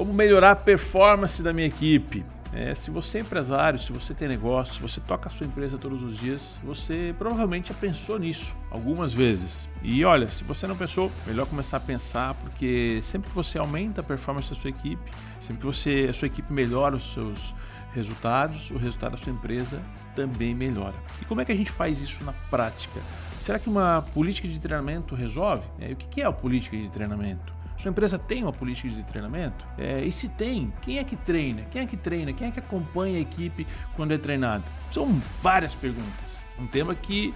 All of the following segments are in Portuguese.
Como melhorar a performance da minha equipe? É, se você é empresário, se você tem negócio, se você toca a sua empresa todos os dias, você provavelmente já pensou nisso algumas vezes. E olha, se você não pensou, melhor começar a pensar, porque sempre que você aumenta a performance da sua equipe, sempre que você, a sua equipe melhora os seus resultados, o resultado da sua empresa também melhora. E como é que a gente faz isso na prática? Será que uma política de treinamento resolve? É, o que é a política de treinamento? Sua empresa tem uma política de treinamento? É, e se tem, quem é que treina? Quem é que treina? Quem é que acompanha a equipe quando é treinado? São várias perguntas. Um tema que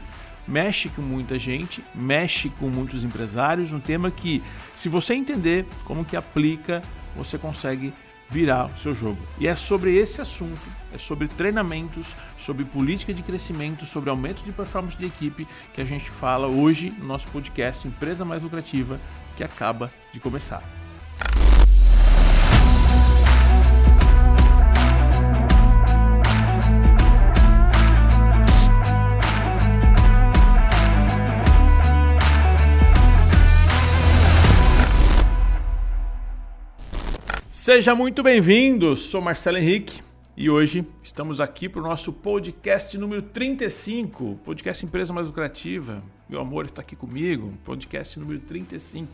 mexe com muita gente, mexe com muitos empresários, um tema que, se você entender como que aplica, você consegue virar o seu jogo. E é sobre esse assunto, é sobre treinamentos, sobre política de crescimento, sobre aumento de performance de equipe que a gente fala hoje no nosso podcast Empresa Mais Lucrativa que acaba de começar. Seja muito bem-vindo, sou Marcelo Henrique e hoje estamos aqui para o nosso podcast número 35, podcast Empresa Mais Lucrativa. Meu amor está aqui comigo, podcast número 35.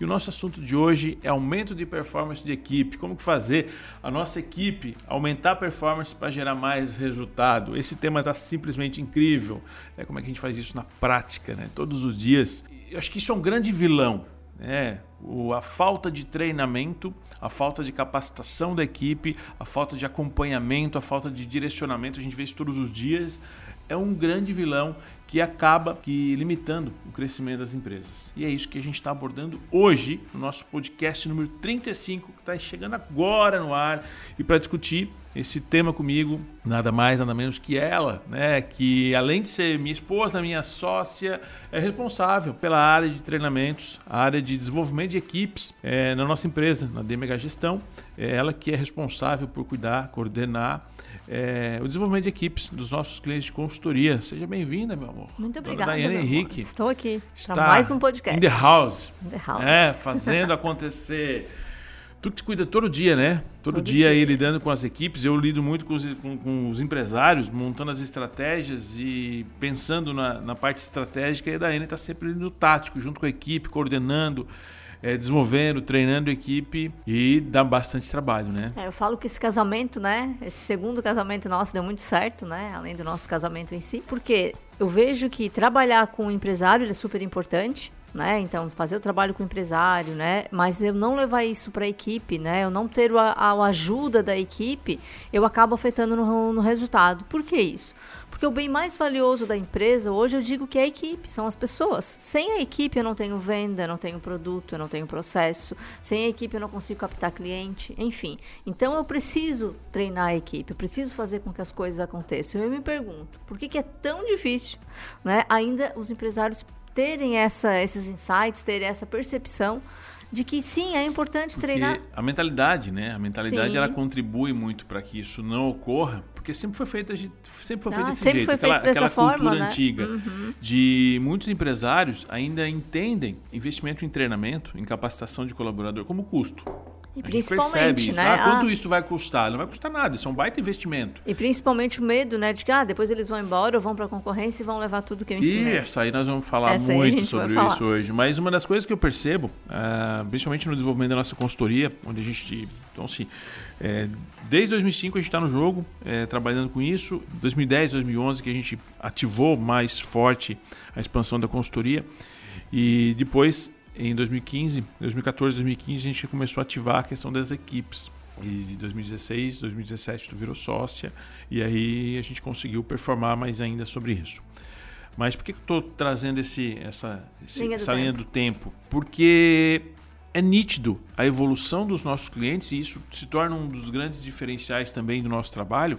E o nosso assunto de hoje é aumento de performance de equipe. Como fazer a nossa equipe aumentar a performance para gerar mais resultado. Esse tema está simplesmente incrível. É como é que a gente faz isso na prática, né? todos os dias. Eu acho que isso é um grande vilão. O, a falta de treinamento a falta de capacitação da equipe, a falta de acompanhamento, a falta de direcionamento, a gente vê isso todos os dias, é um grande vilão que acaba que limitando o crescimento das empresas. E é isso que a gente está abordando hoje no nosso podcast número 35, que está chegando agora no ar. E para discutir esse tema comigo, nada mais, nada menos que ela, né? Que além de ser minha esposa, minha sócia, é responsável pela área de treinamentos, a área de desenvolvimento de equipes é, na nossa empresa, na DMH Gestão. É ela que é responsável por cuidar, coordenar é, o desenvolvimento de equipes dos nossos clientes de consultoria. Seja bem-vinda, meu amor. Muito obrigada. Daiane Henrique. Estou aqui para mais um podcast. In the house. In the house. É, fazendo acontecer. Tu que te cuida todo dia, né? Todo, todo dia, dia, aí lidando com as equipes. Eu lido muito com os, com, com os empresários, montando as estratégias e pensando na, na parte estratégica. E a Daiane está sempre no tático, junto com a equipe, coordenando é, desenvolvendo, treinando equipe e dá bastante trabalho, né? É, eu falo que esse casamento, né? Esse segundo casamento nosso deu muito certo, né? Além do nosso casamento em si, porque eu vejo que trabalhar com o empresário é super importante né? Então, fazer o trabalho com o empresário, né? Mas eu não levar isso para a equipe, né? Eu não ter a, a, ajuda da equipe, eu acabo afetando no, no resultado. Por que isso? Porque o bem mais valioso da empresa, hoje eu digo que é a equipe, são as pessoas. Sem a equipe eu não tenho venda, eu não tenho produto, eu não tenho processo. Sem a equipe eu não consigo captar cliente, enfim. Então eu preciso treinar a equipe, eu preciso fazer com que as coisas aconteçam. Eu me pergunto, por que, que é tão difícil, né? Ainda os empresários terem essa, esses insights, terem essa percepção de que sim, é importante porque treinar. A mentalidade, né? A mentalidade sim. ela contribui muito para que isso não ocorra, porque sempre foi feita sempre foi feito ah, desse sempre jeito, foi aquela, feito dessa aquela forma, cultura né? antiga uhum. de muitos empresários ainda entendem investimento em treinamento, em capacitação de colaborador como custo. E principalmente, isso. né? Ah, quanto ah, isso vai custar? Não vai custar nada, isso é um baita investimento. E principalmente o medo, né? De que ah, depois eles vão embora ou vão para a concorrência e vão levar tudo que eu ensinei. Isso aí nós vamos falar Essa muito sobre isso hoje. Mas uma das coisas que eu percebo, uh, principalmente no desenvolvimento da nossa consultoria, onde a gente. Então, assim, é, desde 2005 a gente está no jogo, é, trabalhando com isso. 2010, 2011 que a gente ativou mais forte a expansão da consultoria. E depois em 2015, 2014, 2015, a gente começou a ativar a questão das equipes. E de 2016, 2017 tu virou sócia e aí a gente conseguiu performar mais ainda sobre isso. Mas por que eu estou trazendo esse, essa, esse, linha essa linha do tempo? Porque é nítido a evolução dos nossos clientes e isso se torna um dos grandes diferenciais também do nosso trabalho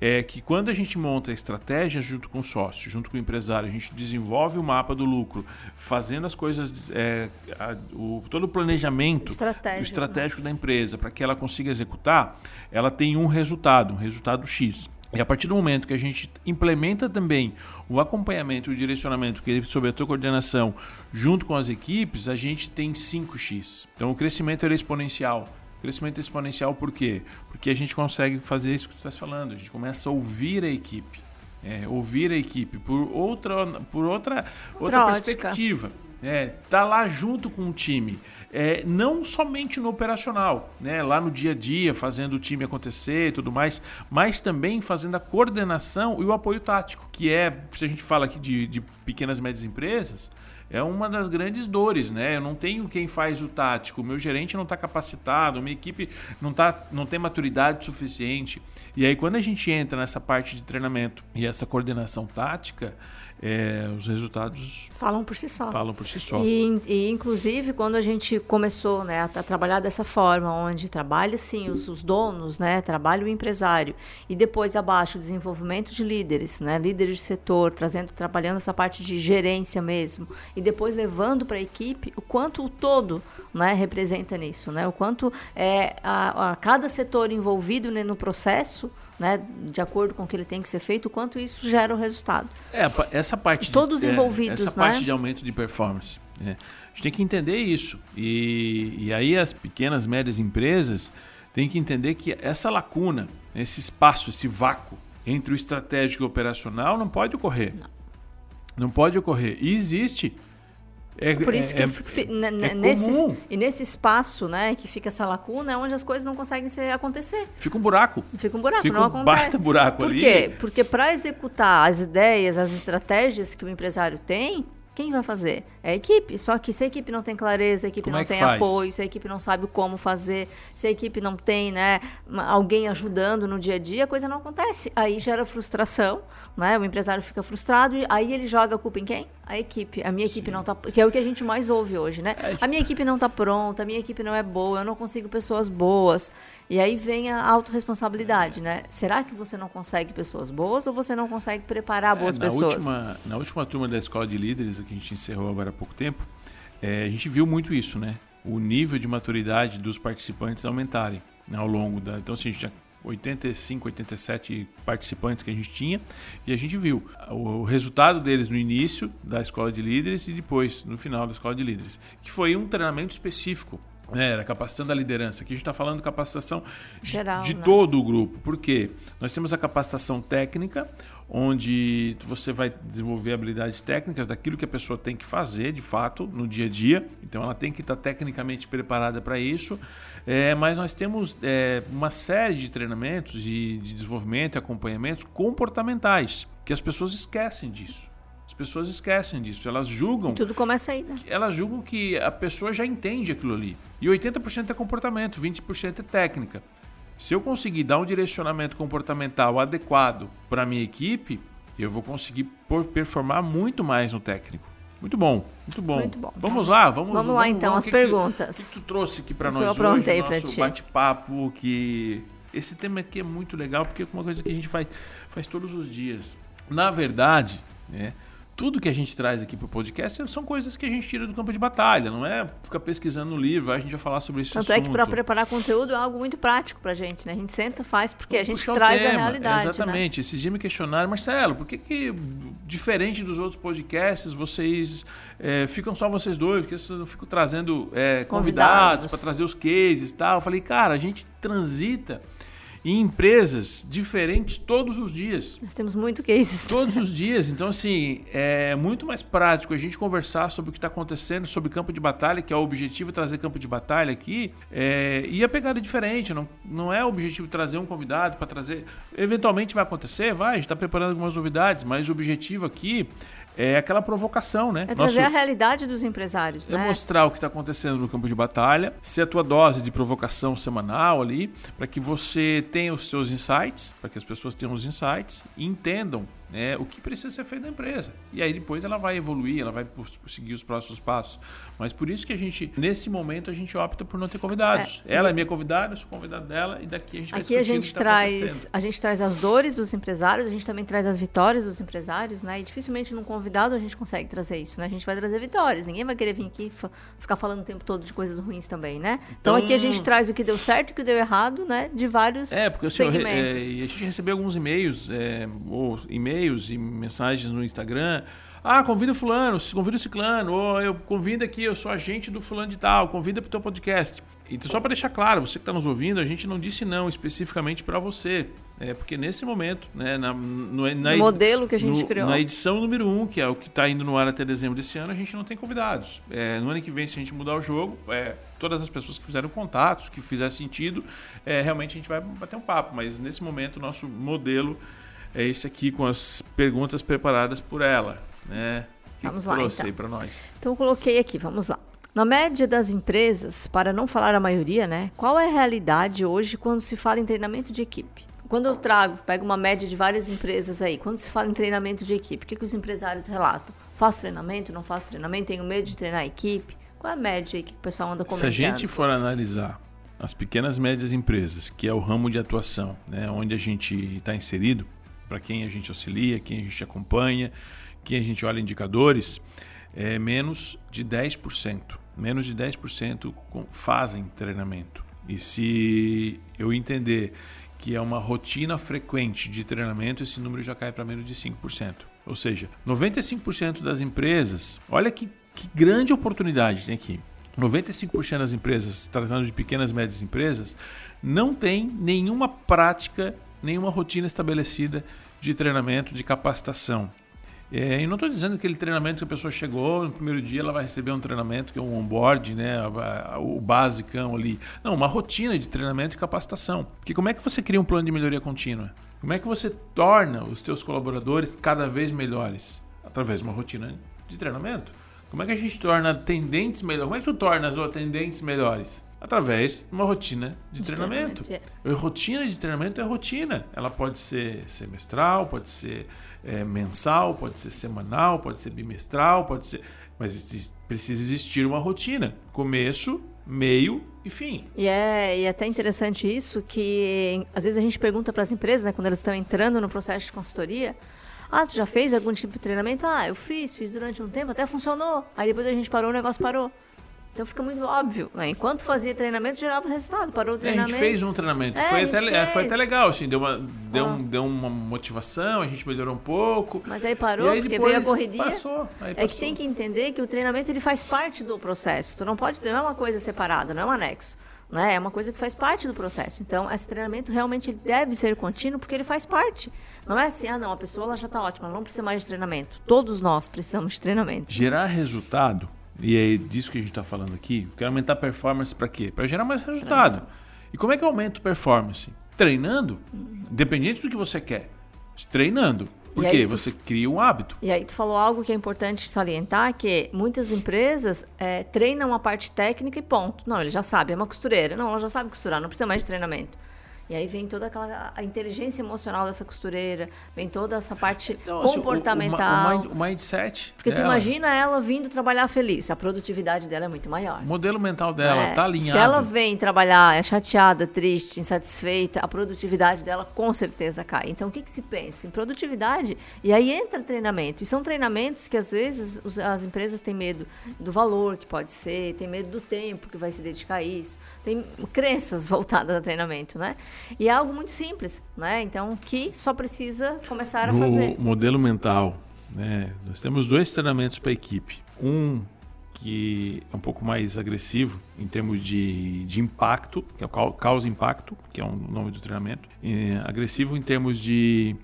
é que quando a gente monta a estratégia junto com o sócio, junto com o empresário, a gente desenvolve o mapa do lucro, fazendo as coisas, é, a, o, todo o planejamento estratégico, estratégico da empresa para que ela consiga executar, ela tem um resultado, um resultado X. E a partir do momento que a gente implementa também o acompanhamento e o direcionamento que ele sob a tua coordenação junto com as equipes, a gente tem 5x. Então o crescimento é exponencial Crescimento exponencial por quê? Porque a gente consegue fazer isso que você está falando, a gente começa a ouvir a equipe. É, ouvir a equipe por outra, por outra, outra, outra perspectiva. É, tá lá junto com o time é, não somente no operacional, né, lá no dia a dia, fazendo o time acontecer e tudo mais, mas também fazendo a coordenação e o apoio tático, que é, se a gente fala aqui de, de pequenas e médias empresas, é uma das grandes dores, né? Eu não tenho quem faz o tático, meu gerente não está capacitado, minha equipe não, tá, não tem maturidade suficiente. E aí, quando a gente entra nessa parte de treinamento e essa coordenação tática, é, os resultados falam por si só. Falam por si só. E, e inclusive quando a gente começou, né, a, a trabalhar dessa forma, onde trabalha sim os, os, donos, né, trabalha o empresário e depois abaixo o desenvolvimento de líderes, né, líderes de setor, trazendo, trabalhando essa parte de gerência mesmo e depois levando para a equipe o quanto o todo, né, representa nisso, né, o quanto é a, a cada setor envolvido né, no processo né, de acordo com o que ele tem que ser feito, o quanto isso gera o resultado. É, essa parte. Todos de, é, envolvidos, é, Essa né? parte de aumento de performance. Né? A gente tem que entender isso. E, e aí as pequenas, médias empresas têm que entender que essa lacuna, esse espaço, esse vácuo entre o estratégico e o operacional não pode ocorrer. Não, não pode ocorrer. E existe é, Por isso que é, fico, é nesse, e nesse espaço, né, que fica essa lacuna, é onde as coisas não conseguem ser, acontecer. Fica um buraco. Fica um buraco, fica não um acontece. buraco Por ali. quê? Porque para executar as ideias, as estratégias que o empresário tem, quem vai fazer? É a equipe. Só que se a equipe não tem clareza, a equipe como não é tem faz? apoio, se a equipe não sabe como fazer, se a equipe não tem né, alguém ajudando no dia a dia, a coisa não acontece. Aí gera frustração, né? O empresário fica frustrado e aí ele joga a culpa em quem? A equipe. A minha equipe Sim. não tá. Que é o que a gente mais ouve hoje, né? É, a minha equipe não está pronta, a minha equipe não é boa, eu não consigo pessoas boas. E aí vem a autorresponsabilidade, né? Será que você não consegue pessoas boas ou você não consegue preparar é, boas é, na pessoas? Última, na última turma da escola de líderes, que a gente encerrou agora há pouco tempo, é, a gente viu muito isso, né? O nível de maturidade dos participantes aumentarem né, ao longo da. Então, assim, a gente tinha 85, 87 participantes que a gente tinha e a gente viu o, resultado deles no início da escola de líderes e depois no final da escola de líderes, que foi um treinamento específico era capacitando a liderança. Aqui a gente está falando capacitação Geral, de, né? todo o grupo. Por quê? Nós temos a capacitação técnica, onde você vai desenvolver habilidades técnicas daquilo que a pessoa tem que fazer, de fato, no dia a dia. Então ela tem que estar tecnicamente preparada para isso. É, mas nós temos é, uma série de treinamentos e de desenvolvimento e acompanhamentos comportamentais, que as pessoas esquecem disso pessoas esquecem disso. Elas julgam. E tudo começa aí, né? Elas julgam que a pessoa já entende aquilo ali. E 80% é comportamento, 20% é técnica. Se eu conseguir dar um direcionamento comportamental adequado para a minha equipe, eu vou conseguir performar muito mais no técnico. Muito bom, muito bom. Muito bom. Vamos lá, vamos, vamos lá então, vamos, as perguntas. O que, que, tu trouxe aqui para nós eu hoje, nosso bate-papo, que esse tema aqui é muito legal porque é uma coisa que a gente faz, faz todos os dias. Na verdade, né, tudo que a gente traz aqui para o podcast são coisas que a gente tira do campo de batalha, não é ficar pesquisando no livro, a gente vai falar sobre isso. Tanto assunto. é que para preparar conteúdo é algo muito prático para a gente, né? A gente senta, faz, porque a gente traz tema. a realidade. Né? Exatamente. Né? Esses dias me questionaram, Marcelo, por que, que diferente dos outros podcasts, vocês é, ficam só vocês dois? Porque eu não fico trazendo é, convidados para trazer os cases e tal? Eu falei, cara, a gente transita em empresas diferentes todos os dias. Nós temos muito cases. Todos os dias. Então, assim, é muito mais prático a gente conversar sobre o que está acontecendo sobre campo de batalha, que é o objetivo trazer campo de batalha aqui, é, e a pegada é diferente. Não, não é o objetivo trazer um convidado para trazer. Eventualmente vai acontecer, vai, a gente está preparando algumas novidades, mas o objetivo aqui é aquela provocação, né? É trazer Nosso... a realidade dos empresários, é né? mostrar o que está acontecendo no campo de batalha, ser a tua dose de provocação semanal ali, para que você tenha os seus insights, para que as pessoas tenham os insights e entendam né, o que precisa ser feito na empresa. E aí depois ela vai evoluir, ela vai seguir os próximos passos. Mas por isso que a gente, nesse momento, a gente opta por não ter convidados. É, ela é minha convidada, eu sou convidado dela e daqui a gente vai Aqui a gente tá traz, a gente traz as dores dos empresários, a gente também traz as vitórias dos empresários, né? E dificilmente num convidado a gente consegue trazer isso, né? A gente vai trazer vitórias. Ninguém vai querer vir aqui ficar falando o tempo todo de coisas ruins também, né? Então, então aqui a gente traz o que deu certo e o que deu errado, né? De vários é, porque, segmentos. é, e a gente recebeu alguns e-mails, é, ou e-mails e-mails e mensagens no Instagram. Ah, convida o fulano, convida o ciclano, ou eu convido aqui, eu sou agente do fulano de tal, convida para o teu podcast. Então, só para deixar claro, você que está nos ouvindo, a gente não disse não especificamente para você. É, porque nesse momento, né, na, no, na, modelo que a gente no, criou. Na edição número 1, um, que é o que está indo no ar até dezembro desse ano, a gente não tem convidados. É, no ano que vem, se a gente mudar o jogo, é, todas as pessoas que fizeram contatos, que fizer sentido, é, realmente a gente vai bater um papo. Mas nesse momento, o nosso modelo é esse aqui, com as perguntas preparadas por ela. Né? Que vamos que lá, trouxe então. aí para nós? Então, eu coloquei aqui, vamos lá. Na média das empresas, para não falar a maioria, né? Qual é a realidade hoje quando se fala em treinamento de equipe? Quando eu trago, pego uma média de várias empresas aí, quando se fala em treinamento de equipe, o que, que os empresários relatam? Faço treinamento, não faço treinamento, tenho medo de treinar a equipe? Qual é a média aí que o pessoal anda comentando? Se a gente for analisar as pequenas e médias empresas, que é o ramo de atuação, né, onde a gente está inserido, para quem a gente auxilia, quem a gente acompanha, quem a gente olha indicadores, é menos de 10%. Menos de 10% fazem treinamento. E se eu entender que é uma rotina frequente de treinamento, esse número já cai para menos de 5%. Ou seja, 95% das empresas, olha que, que grande oportunidade tem aqui. 95% das empresas, tratando de pequenas e médias empresas, não tem nenhuma prática, nenhuma rotina estabelecida de treinamento, de capacitação. É, e não estou dizendo que aquele treinamento que a pessoa chegou no primeiro dia, ela vai receber um treinamento que é um onboard, né, o basicão ali. Não, uma rotina de treinamento e capacitação. Porque como é que você cria um plano de melhoria contínua? Como é que você torna os teus colaboradores cada vez melhores? Através de uma rotina de treinamento. Como é que a gente torna atendentes melhores? Como é que tu torna as atendentes melhores? Através de uma rotina de, de treinamento. treinamento é. Rotina de treinamento é rotina. Ela pode ser semestral, pode ser é, mensal, pode ser semanal, pode ser bimestral, pode ser. Mas precisa existir uma rotina. Começo, meio e fim. E é, e é até interessante isso que às vezes a gente pergunta para as empresas, né, quando elas estão entrando no processo de consultoria, ah, tu já fez algum tipo de treinamento? Ah, eu fiz, fiz durante um tempo, até funcionou. Aí depois a gente parou, o negócio parou. Então fica muito óbvio. Né? Enquanto fazia treinamento, gerava resultado. Parou o treinamento. É, a gente fez um treinamento. É, foi, até, foi até legal, assim, deu uma, deu, ah. um, deu uma motivação, a gente melhorou um pouco. Mas aí parou, aí porque veio a correria. Passou, é que tem que entender que o treinamento ele faz parte do processo. Tu não pode não é uma coisa separada, não é um anexo. Né? É uma coisa que faz parte do processo. Então, esse treinamento realmente ele deve ser contínuo porque ele faz parte. Não é assim, ah, não, a pessoa ela já está ótima, não precisa mais de treinamento. Todos nós precisamos de treinamento. Gerar resultado e é disso que a gente está falando aqui. Quero aumentar a performance para quê? Para gerar mais resultado. E como é que eu aumento performance? Treinando, independente do que você quer. Treinando. Porque você cria um hábito. E aí tu falou algo que é importante salientar, que muitas empresas é, treinam a parte técnica e ponto. Não, ele já sabe, é uma costureira. Não, ela já sabe costurar, não precisa mais de treinamento. E aí vem toda aquela a inteligência emocional dessa costureira, vem toda essa parte então, comportamental. Assim, o, o, o, mindset. Porque dela. tu imagina ela vindo trabalhar feliz, a produtividade dela é muito maior. O modelo mental dela é, tá alinhado. Se ela vem trabalhar é chateada, triste, insatisfeita, a produtividade dela com certeza cai. Então o que, que se pensa? Em produtividade. E aí entra treinamento. E são treinamentos que às vezes as empresas têm medo do valor que pode ser, tem medo do tempo que vai se dedicar a isso, tem crenças voltadas a treinamento, né? E é algo muito simples, né? Então, que só precisa começar a no fazer. modelo mental, né? Nós temos dois treinamentos para a equipe. Um que é um pouco mais agressivo em termos de, de impacto, que é o causa impacto, que é o nome do treinamento. E agressivo em termos de,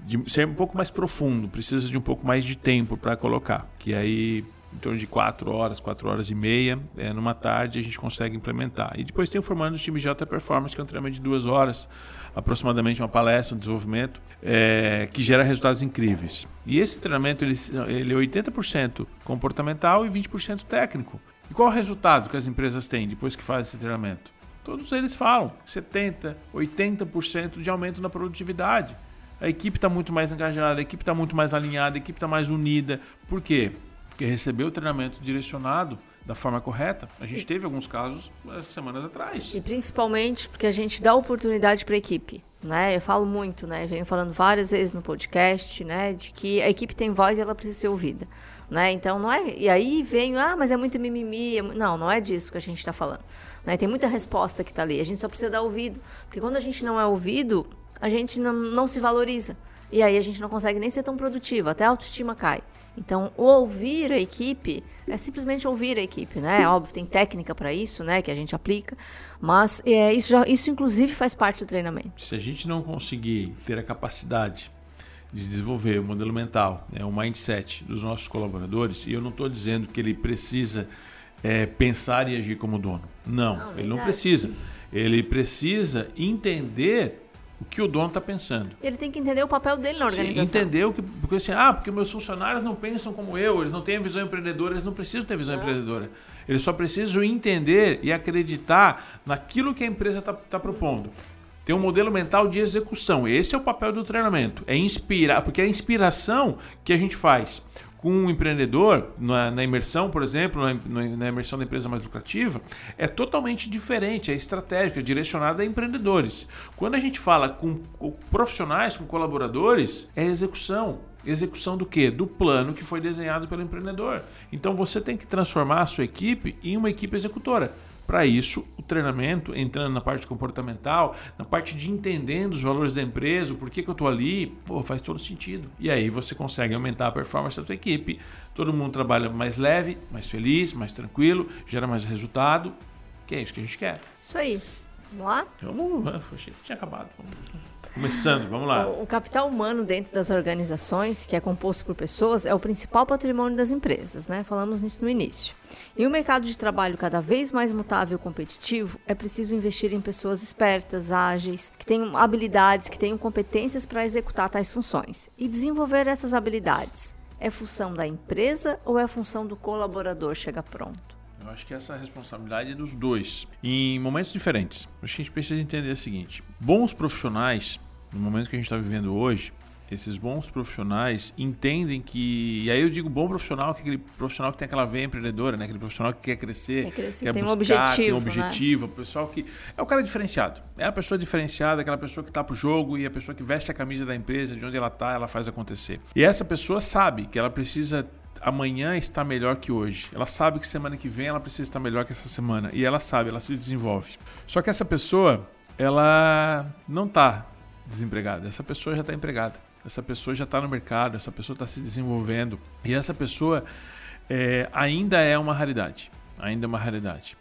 de ser um pouco mais profundo, precisa de um pouco mais de tempo para colocar. Que aí em torno de 4 horas, 4 horas e meia, é, numa tarde a gente consegue implementar. E depois tem o formando do time de alta performance, que é um treinamento de duas horas, aproximadamente uma palestra, um desenvolvimento, é, que gera resultados incríveis. E esse treinamento ele, ele é 80% comportamental e 20% técnico. E qual é o resultado que as empresas têm depois que fazem esse treinamento? Todos eles falam 70%, 80% de aumento na produtividade. A equipe está muito mais engajada, a equipe está muito mais alinhada, a equipe está mais unida. Por quê? Porque recebeu o treinamento direcionado da forma correta. A gente teve alguns casos eh, semanas atrás. E principalmente porque a gente dá oportunidade para a equipe. Né? Eu falo muito, né? Venho falando várias vezes no podcast, né? De que a equipe tem voz e ela precisa ser ouvida, né? Então não é. E aí vem, ah, mas é muito mimimi. É... Não, não é disso que a gente está falando. Né? Tem muita resposta que está ali. A gente só precisa dar ouvido, porque quando a gente não é ouvido, a gente não, não se valoriza. E aí a gente não consegue nem ser tão produtivo. Até a autoestima cai. Então, o ouvir a equipe é simplesmente ouvir a equipe, né? É óbvio, tem técnica para isso, né? Que a gente aplica, mas é, isso, já, isso inclusive faz parte do treinamento. Se a gente não conseguir ter a capacidade de desenvolver o modelo mental, né, o mindset dos nossos colaboradores, e eu não estou dizendo que ele precisa é, pensar e agir como dono. Não, não ele não precisa. Ele precisa entender o que o dono está pensando. Ele tem que entender o papel dele na organização. Sim, entender o que. Porque assim, ah, porque meus funcionários não pensam como eu, eles não têm visão empreendedora, eles não precisam ter visão empreendedora. Eles só precisam entender e acreditar naquilo que a empresa está tá propondo. Tem um modelo mental de execução. Esse é o papel do treinamento. É inspirar, porque é a inspiração que a gente faz com um empreendedor, na, na imersão, por exemplo, na, na, imersão da empresa mais lucrativa, é totalmente diferente, é estratégica, é direcionada a empreendedores. Quando a gente fala com, com profissionais, com colaboradores, é execução. Execução do quê? Do plano que foi desenhado pelo empreendedor. Então você tem que transformar a sua equipe em uma equipe executora. Para isso, o treinamento, entrando na parte comportamental, na parte de entendendo os valores da empresa, o porquê que eu estou ali, pô, faz todo sentido. E aí você consegue aumentar a performance da sua equipe, todo mundo trabalha mais leve, mais feliz, mais tranquilo, gera mais resultado, que é isso que a gente quer. Isso aí. Vamos lá? Vamos, achei que tinha acabado. Vamos. Começando, vamos lá. O, o, capital humano dentro das organizações, que é composto por pessoas, é o principal patrimônio das empresas, né? Falamos nisso no início. Em um mercado de trabalho cada vez mais mutável e competitivo, é preciso investir em pessoas espertas, ágeis, que tenham habilidades, que tenham competências para executar tais funções. E desenvolver essas habilidades é função da empresa ou é função do colaborador chegar pronto? Eu acho que essa responsabilidade é dos dois, em momentos diferentes. Acho que a gente precisa entender o seguinte: bons profissionais, no momento que a gente está vivendo hoje, esses bons profissionais entendem que. E aí eu digo bom profissional, que é aquele profissional que tem aquela veia empreendedora, né? aquele profissional que quer crescer, quer, crescer, quer tem buscar, um objetivo, tem um objetivo. Né? O pessoal que. É o cara diferenciado. É a pessoa diferenciada, aquela pessoa que está pro jogo e a pessoa que veste a camisa da empresa, de onde ela está, ela faz acontecer. E essa pessoa sabe que ela precisa amanhã está melhor que hoje. Ela sabe que semana que vem ela precisa estar melhor que essa semana. E ela sabe, ela se desenvolve. Só que essa pessoa, ela não está desempregada. Essa pessoa já está empregada. Essa pessoa já está no mercado, essa pessoa está se desenvolvendo. E essa pessoa é, ainda é uma raridade. Ainda é uma raridade.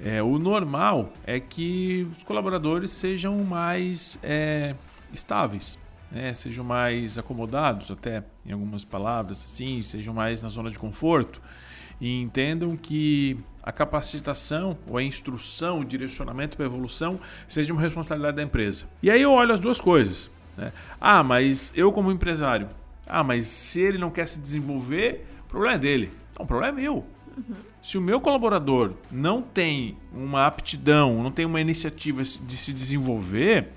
É, o normal é que os colaboradores sejam mais é, estáveis né, sejam mais acomodados, até em algumas palavras assim, sejam mais na zona de conforto e entendam que a capacitação ou a instrução, o direcionamento para a evolução seja uma responsabilidade da empresa. E aí eu olho as duas coisas. Né? Ah, mas eu como empresário, ah, mas se ele não quer se desenvolver, o problema é dele. Não, o problema é meu. Uhum. Se o meu colaborador não tem uma aptidão, não tem uma iniciativa de se desenvolver,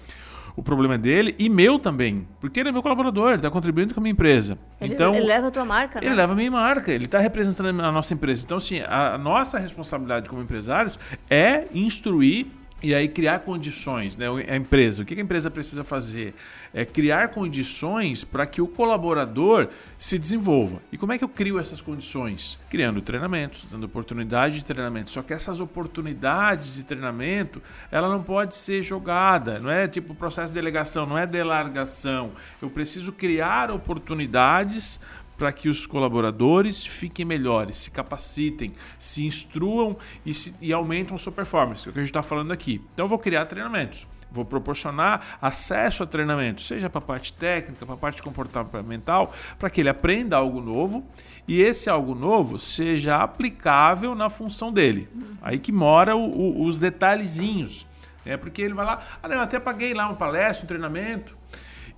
o problema é dele e meu também. Porque ele é meu colaborador, ele está contribuindo com a minha empresa. Ele, então, ele leva a tua marca, né? Ele leva a minha marca, ele está representando a nossa empresa. Então, assim, a nossa responsabilidade como empresários é instruir e aí criar condições, né? A empresa, o que a empresa precisa fazer? É criar condições para que o colaborador se desenvolva. E como é que eu crio essas condições? Criando treinamentos, dando oportunidade de treinamento. Só que essas oportunidades de treinamento, ela não pode ser jogada, não é tipo processo de delegação, não é delargação. Eu preciso criar oportunidades para que os colaboradores fiquem melhores, se capacitem, se instruam e, se, e aumentam a sua performance, que é o que a gente está falando aqui. Então eu vou criar treinamentos, vou proporcionar acesso a treinamentos, seja para a parte técnica, para a parte comportamental, para que ele aprenda algo novo e esse algo novo seja aplicável na função dele. Aí que mora o, o, os detalhezinhos. É porque ele vai lá, ah, não, eu até paguei lá uma palestra, um treinamento,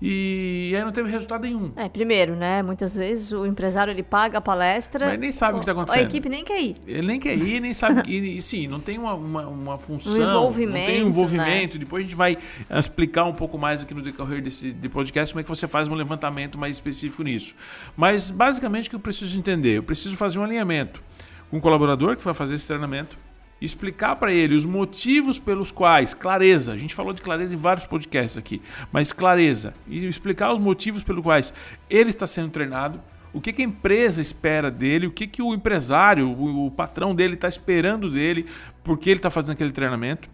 e aí não teve resultado nenhum. É, primeiro, né? Muitas vezes o empresário ele paga a palestra. Mas nem sabe o que está acontecendo. A equipe nem quer ir. Ele nem quer ir, nem sabe. e, sim, não tem uma, uma, uma função. Um envolvimento. Não tem um envolvimento. Né? Depois a gente vai explicar um pouco mais aqui no decorrer desse de podcast como é que você faz um levantamento mais específico nisso. Mas basicamente o que eu preciso entender? Eu preciso fazer um alinhamento com o colaborador que vai fazer esse treinamento explicar para ele os motivos pelos quais, clareza, a gente falou de clareza em vários podcasts aqui, mas clareza, e explicar os motivos pelos quais ele está sendo treinado, o que, que a empresa espera dele, o que, que o empresário, o, o patrão dele está esperando dele, porque ele está fazendo aquele treinamento,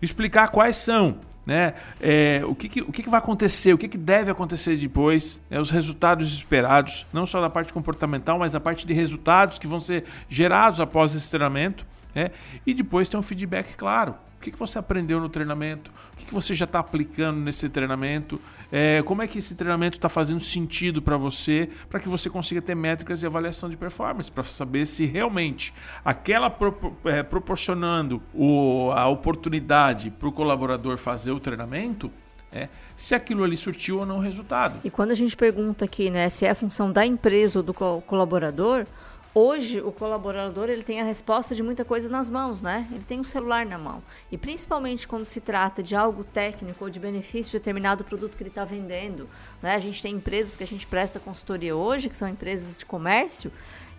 explicar quais são né? É, o que, que o que, que, vai acontecer, o que, que deve acontecer depois, é, os resultados esperados, não só da parte comportamental, mas da parte de resultados que vão ser gerados após esse treinamento. Né? E depois tem um feedback claro que, que você aprendeu no treinamento? O que, que você já está aplicando nesse treinamento? É, como é que esse treinamento está fazendo sentido para você, para que você consiga ter métricas de avaliação de performance, para saber se realmente aquela pro, é, proporcionando o, a oportunidade para o colaborador fazer o treinamento, é, se aquilo ali surtiu ou não resultado. E quando a gente pergunta aqui, né, se é a função da empresa ou do colaborador, Hoje, o colaborador ele tem a resposta de muita coisa nas mãos, né? Ele tem um celular na mão. E principalmente quando se trata de algo técnico ou de benefício de determinado produto que ele está vendendo. Né? A gente tem empresas que a gente presta consultoria hoje, que são empresas de comércio,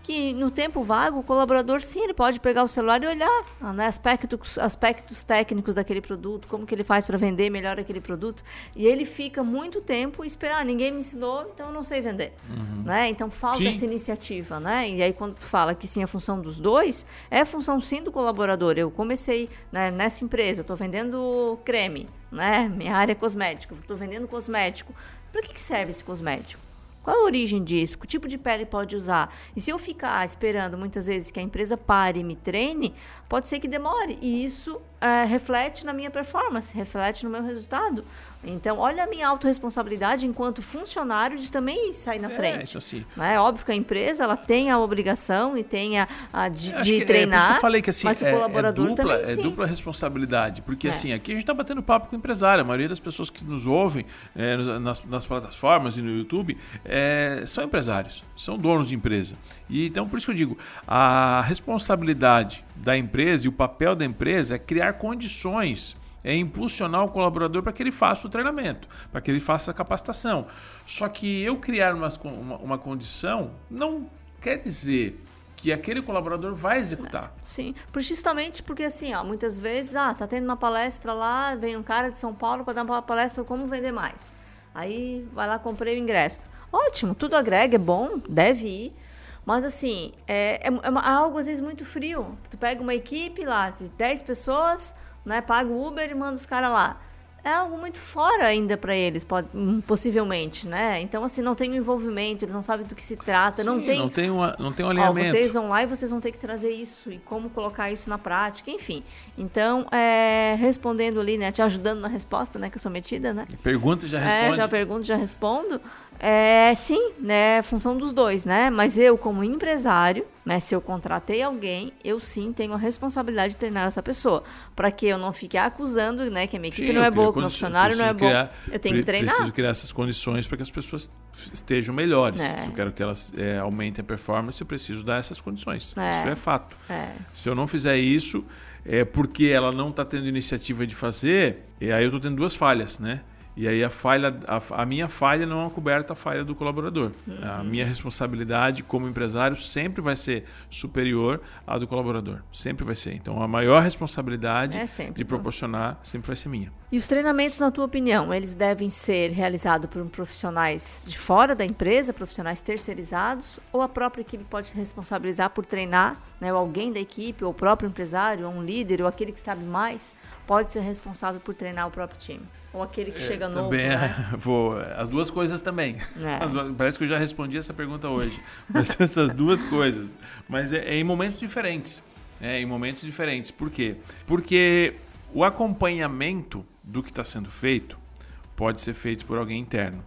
que no tempo vago o colaborador sim ele pode pegar o celular e olhar né, aspectos, aspectos técnicos daquele produto, como que ele faz para vender melhor aquele produto. E ele fica muito tempo esperar ninguém me ensinou então eu não sei vender. Uhum. né então falta sim. essa iniciativa né e aí quando tu fala que sim a função dos dois é a função sim do colaborador. Eu comecei né, nessa empresa eu estou vendendo creme né minha área é cosmética estou vendendo cosmético. Para que, que serve esse cosmético qual a origem disso? Que tipo de pele pode usar? E se eu ficar esperando muitas vezes que a empresa pare e me treine, pode ser que demore. E isso é, reflete na minha performance, reflete no meu resultado. Então, olha a minha autorresponsabilidade enquanto funcionário de também sair na é, frente. Assim. É óbvio que a empresa ela tem a obrigação e tem a, a de, de que, treinar. É, eu falei que assim, mas o é, é colaborador é dupla, também, sim. É dupla responsabilidade. Porque assim, aqui a gente está batendo papo com o empresário. A maioria das pessoas que nos ouvem nas, nas, plataformas e no YouTube são empresários, são donos de empresa. E então, por isso que eu digo, a responsabilidade da empresa e o papel da empresa é criar condições é impulsionar o colaborador para que ele faça o treinamento, para que ele faça a capacitação. Só que eu criar uma, uma, uma condição não quer dizer que aquele colaborador vai executar. Sim, justamente porque assim, ó, muitas vezes, ah, tá tendo uma palestra lá, vem um cara de São Paulo para dar uma palestra como vender mais. Aí vai lá, comprei o ingresso. Ótimo, tudo agrega, é bom, deve ir. Mas assim, é, é, é algo às vezes muito frio. Tu pega uma equipe lá de 10 pessoas, né? Paga o Uber e manda os caras lá. É algo muito fora ainda para eles, pode, hum, possivelmente, né? Então, assim, não tem o um envolvimento, eles não sabem do que se trata, Sim, não tem... Não tem, uma, não tem um alinhamento. Ó, vocês vão lá e vocês vão ter que trazer isso, e como colocar isso na prática, enfim. Então, é, respondendo ali, né? Te ajudando na resposta, né? Que eu sou metida, né? Pergunta e já responde. É, já pergunto, já respondo. É, sim, né? Função dos dois, né? Mas eu, como empresário, né? Se eu contratei alguém, eu sim tenho a responsabilidade de treinar essa pessoa. Para que eu não fique acusando, né? Que a minha equipe sim, não é boa, que o meu funcionário não é criar, bom. Eu tenho que treinar. Preciso criar essas condições para que as pessoas estejam melhores. É. Se eu quero que elas é, aumentem a performance, eu preciso dar essas condições. É. Isso é fato. É. Se eu não fizer isso, é porque ela não está tendo iniciativa de fazer, e aí eu estou tendo duas falhas, né? E aí a falha, a, a, minha falha não é coberta a falha do colaborador. Uhum. A minha responsabilidade como empresário sempre vai ser superior à do colaborador. Sempre vai ser. Então a maior responsabilidade é de proporcionar sempre vai ser minha. E os treinamentos, na tua opinião, eles devem ser realizados por profissionais de fora da empresa, profissionais terceirizados, ou a própria equipe pode se responsabilizar por treinar, né, ou alguém da equipe, ou o próprio empresário, ou um líder, ou aquele que sabe mais, pode ser responsável por treinar o próprio time? Ou aquele que é, chega novo, também, né? vou, as duas coisas também. É. parece que eu já respondi essa pergunta hoje. Mas essas duas coisas. Mas é, é, em momentos diferentes. É, em momentos diferentes. Por quê? Porque o acompanhamento do que está sendo feito pode ser feito por alguém interno.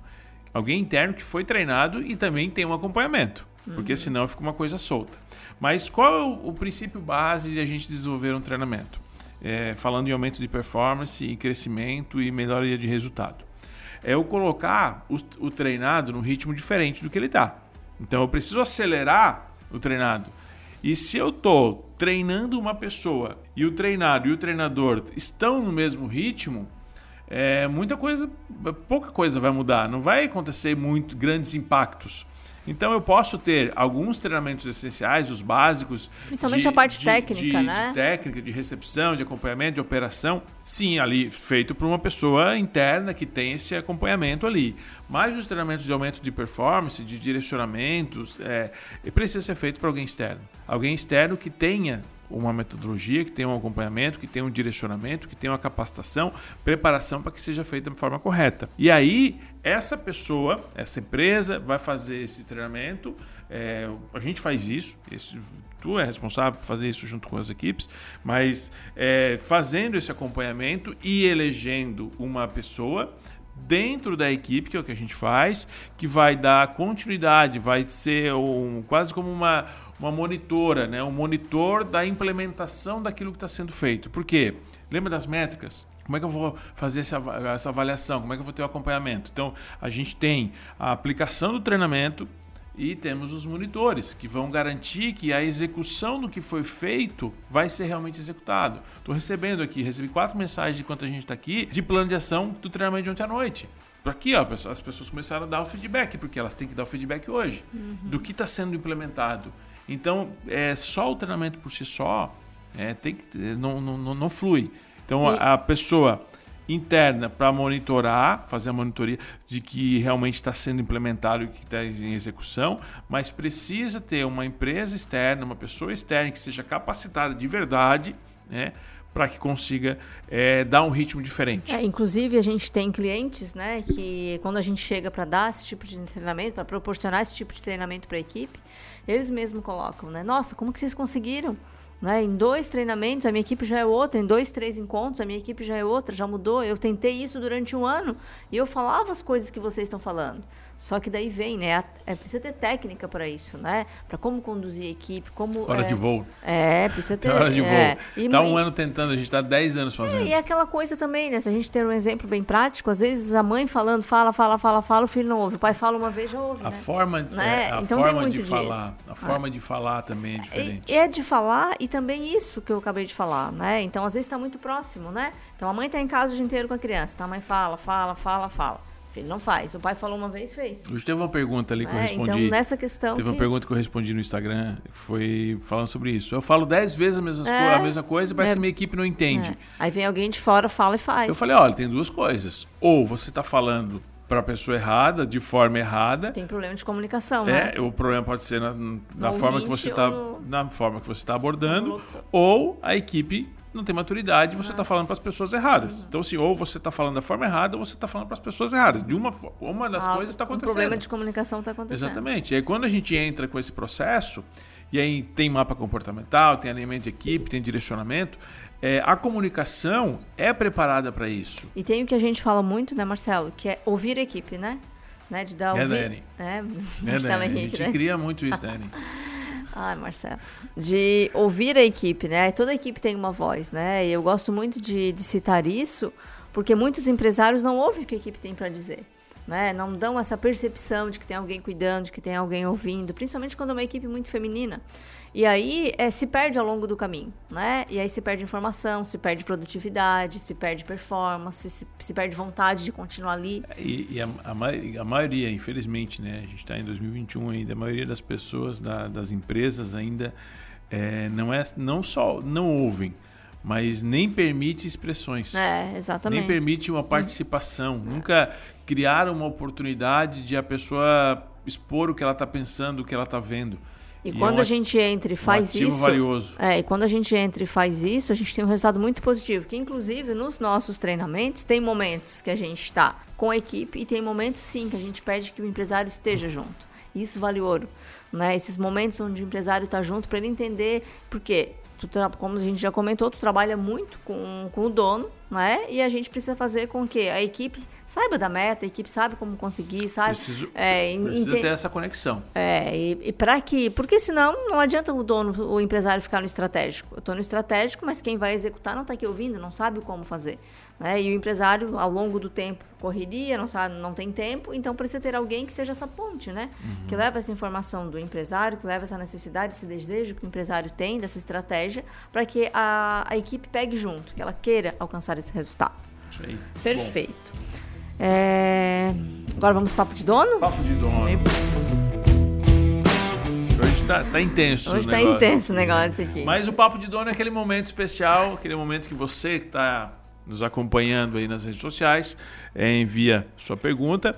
Alguém interno que foi treinado e também tem um acompanhamento. Porque uhum. senão fica uma coisa solta. Mas qual é o, o princípio base de a gente desenvolver um treinamento? É, falando em aumento de performance, em crescimento e melhoria de resultado. É eu colocar o, o treinado no ritmo diferente do que ele está. Então eu preciso acelerar o treinado. E se eu estou treinando uma pessoa e o treinado e o treinador estão no mesmo ritmo, é, muita coisa, pouca coisa vai mudar. Não vai acontecer muito grandes impactos. Então eu posso ter alguns treinamentos essenciais, os básicos. Principalmente de, a parte de, técnica, de, né? De técnica, de recepção, de acompanhamento, de operação. Sim, ali feito por uma pessoa interna que tem esse acompanhamento ali. Mas os treinamentos de aumento de performance, de direcionamentos, é, precisa ser feito por alguém externo. Alguém externo que tenha uma metodologia, que tenha um acompanhamento, que tenha um direcionamento, que tenha uma capacitação, preparação para que seja feita de forma correta. E aí, essa pessoa, essa empresa vai fazer esse treinamento. É, a gente faz isso, esse, tu é responsável por fazer isso junto com as equipes, mas é, fazendo esse acompanhamento e elegendo uma pessoa dentro da equipe, que é o que a gente faz, que vai dar continuidade, vai ser um, quase como uma, uma monitora, né? um monitor da implementação daquilo que está sendo feito. Por quê? Lembra das métricas? Como é que eu vou fazer essa, avaliação? Como é que eu vou ter o acompanhamento? Então, a gente tem a aplicação do treinamento, e temos os monitores, que vão garantir que a execução do que foi feito vai ser realmente executado. Estou recebendo aqui, recebi quatro mensagens enquanto a gente está aqui, de plano de ação do treinamento de ontem à noite. Aqui, ó, as pessoas começaram a dar o feedback, porque elas têm que dar o feedback hoje, uhum. do que está sendo implementado. Então, é, só o treinamento por si só é, tem que, não, não, não flui. Então, e... a, a pessoa interna para monitorar, fazer a monitoria de que realmente está sendo implementado e que está em execução, mas precisa ter uma empresa externa, uma pessoa externa que seja capacitada de verdade, né? Para que consiga é, dar um ritmo diferente. É, inclusive, a gente tem clientes né, que, quando a gente chega para dar esse tipo de treinamento, para proporcionar esse tipo de treinamento para a equipe, eles mesmos colocam, né? Nossa, como que vocês conseguiram? Né? Em dois treinamentos, a minha equipe já é outra. Em dois, três encontros, a minha equipe já é outra, já mudou. Eu tentei isso durante um ano e eu falava as coisas que vocês estão falando. Só que daí vem, né? É, precisa ter técnica para isso, né? Para como conduzir a equipe, como. Horas é, de voo. É, precisa ter. Horas de é, voo. Está um ano tentando, a gente está 10 anos fazendo. É, e aquela coisa também, né? Se a gente ter um exemplo bem prático, às vezes a mãe falando, fala, fala, fala, fala, o filho não ouve. O pai fala uma vez, já ouve. A né? forma, né? É, a então forma de falar. A forma de falar também é diferente. É de falar e também isso que eu acabei de falar, né? Então, às vezes está muito próximo, né? Então a mãe está em casa o dia inteiro com a criança. Então a mãe fala, fala, fala, fala. Ele não faz. O pai falou uma vez, fez. Hoje teve uma pergunta ali que é, eu respondi. Então, nessa questão. Teve que... uma pergunta que eu respondi no Instagram, foi falando sobre isso. Eu falo dez vezes a mesma, é, a mesma coisa e parece é, que minha equipe não entende. É. Aí vem alguém de fora, fala e faz. Eu falei: olha, tem duas coisas. Ou você está falando para a pessoa errada, de forma errada. Tem problema de comunicação, é, né? O problema pode ser na, na forma que você está no... na forma que você está abordando, ou a equipe não tem maturidade, você está falando para as pessoas erradas. Então, assim, ou você está falando da forma errada, ou você está falando para as pessoas erradas. De uma, uma das ah, coisas está acontecendo. Um problema de comunicação está acontecendo. Exatamente. E aí, quando a gente entra com esse processo, e aí tem mapa comportamental, tem alinhamento de equipe, tem direcionamento, é, a comunicação é preparada para isso. E tem o que a gente fala muito, né, Marcelo? Que é ouvir equipe, né? né? De dar é, ouvir... Dani. É, Marcelo é, Henrique, A gente né? cria muito isso, Dani. Ai, Marcelo. De ouvir a equipe, né? Toda equipe tem uma voz, né? E eu gosto muito de, de citar isso, porque muitos empresários não ouvem o que a equipe tem para dizer né? Não dão essa percepção de que tem alguém cuidando, de que tem alguém ouvindo, principalmente quando é uma equipe muito feminina. E aí é, se perde ao longo do caminho, né? E aí se perde informação, se perde produtividade, se perde performance, se, se perde vontade de continuar ali. E, e a, a, maioria, a, maioria, infelizmente, né? A gente está em 2021 ainda, a maioria das pessoas, da, das empresas ainda é, não é não só não ouvem, mas nem permite expressões. É, exatamente. Nem permite uma participação. É. Nunca criar uma oportunidade de a pessoa expor o que ela está pensando, o que ela está vendo. E, e quando é um a gente entra e faz um isso. valioso. É, e quando a gente entra e faz isso, a gente tem um resultado muito positivo. Que inclusive nos nossos treinamentos tem momentos que a gente está com a equipe e tem momentos sim que a gente pede que o empresário esteja junto. Isso vale ouro. Né? Esses momentos onde o empresário está junto para ele entender. Porque como a gente já comentou, tu trabalha muito com, com o dono, né? E a gente precisa fazer com que a equipe saiba da meta, a equipe sabe como conseguir, sabe? Preciso, é, precisa ter essa conexão. É, e, e para que... Porque senão não adianta o dono, o empresário ficar no estratégico. Eu estou no estratégico, mas quem vai executar não está aqui ouvindo, não sabe como fazer. Né? E o empresário, ao longo do tempo, correria, não, sabe, não tem tempo, então precisa ter alguém que seja essa ponte, né? Uhum. Que leva essa informação do empresário, que leva essa necessidade, esse desejo que o empresário tem, dessa estratégia, para que a, a equipe pegue junto, que ela queira alcançar esse resultado. Aí. Perfeito. É... Agora vamos papo de dono? Papo de dono. Hoje tá, tá intenso Hoje o tá negócio. intenso o negócio aqui. Mas o papo de dono é aquele momento especial, aquele momento que você que está nos acompanhando aí nas redes sociais é, envia sua pergunta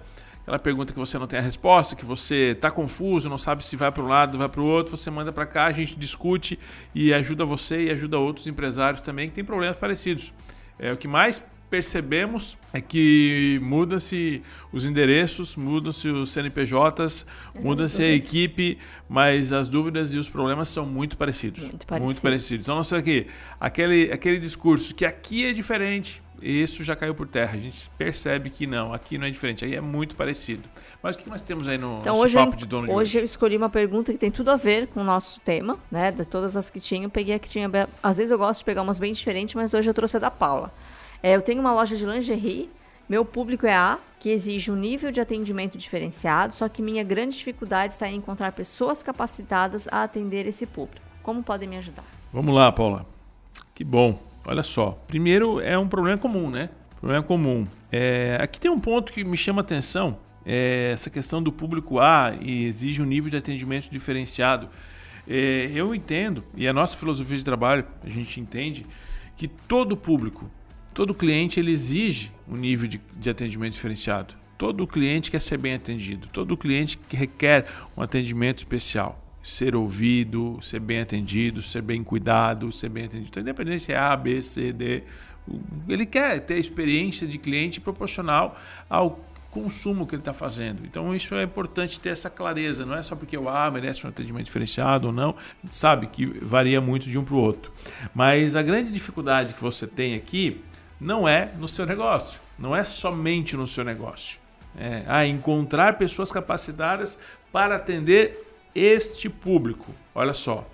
aquela pergunta que você não tem a resposta, que você está confuso, não sabe se vai para um lado, vai para o outro, você manda para cá, a gente discute e ajuda você e ajuda outros empresários também que têm problemas parecidos. É o que mais percebemos é que muda-se os endereços, mudam-se os CNPJs, muda-se a equipe, mas as dúvidas e os problemas são muito parecidos. Muito parecidos. Muito parecidos. Então, não sei aqui, aquele, aquele discurso que aqui é diferente, isso já caiu por terra. A gente percebe que não, aqui não é diferente, aí é muito parecido. Mas o que nós temos aí no então, nosso hoje papo de dono de hoje? Hoje eu escolhi uma pergunta que tem tudo a ver com o nosso tema, né? De todas as que tinha, eu peguei a que tinha. Às vezes eu gosto de pegar umas bem diferentes, mas hoje eu trouxe a da Paula. É, eu tenho uma loja de lingerie, meu público é A, que exige um nível de atendimento diferenciado, só que minha grande dificuldade está em encontrar pessoas capacitadas a atender esse público. Como podem me ajudar? Vamos lá, Paula. Que bom. Olha só. Primeiro, é um problema comum, né? Problema comum. É, aqui tem um ponto que me chama atenção. É essa questão do público A e exige um nível de atendimento diferenciado. É, eu entendo, e a nossa filosofia de trabalho, a gente entende que todo público Todo cliente ele exige um nível de, de atendimento diferenciado. Todo cliente quer ser bem atendido. Todo cliente requer um atendimento especial. Ser ouvido, ser bem atendido, ser bem cuidado, ser bem atendido. Então, independente se é A, B, C, D, ele quer ter experiência de cliente proporcional ao consumo que ele está fazendo. Então isso é importante ter essa clareza, não é só porque o A merece um atendimento diferenciado ou não, a gente sabe que varia muito de um para o outro. Mas a grande dificuldade que você tem aqui não é no seu negócio, não é somente no seu negócio. É, a encontrar pessoas capacitadas para atender este público. Olha só,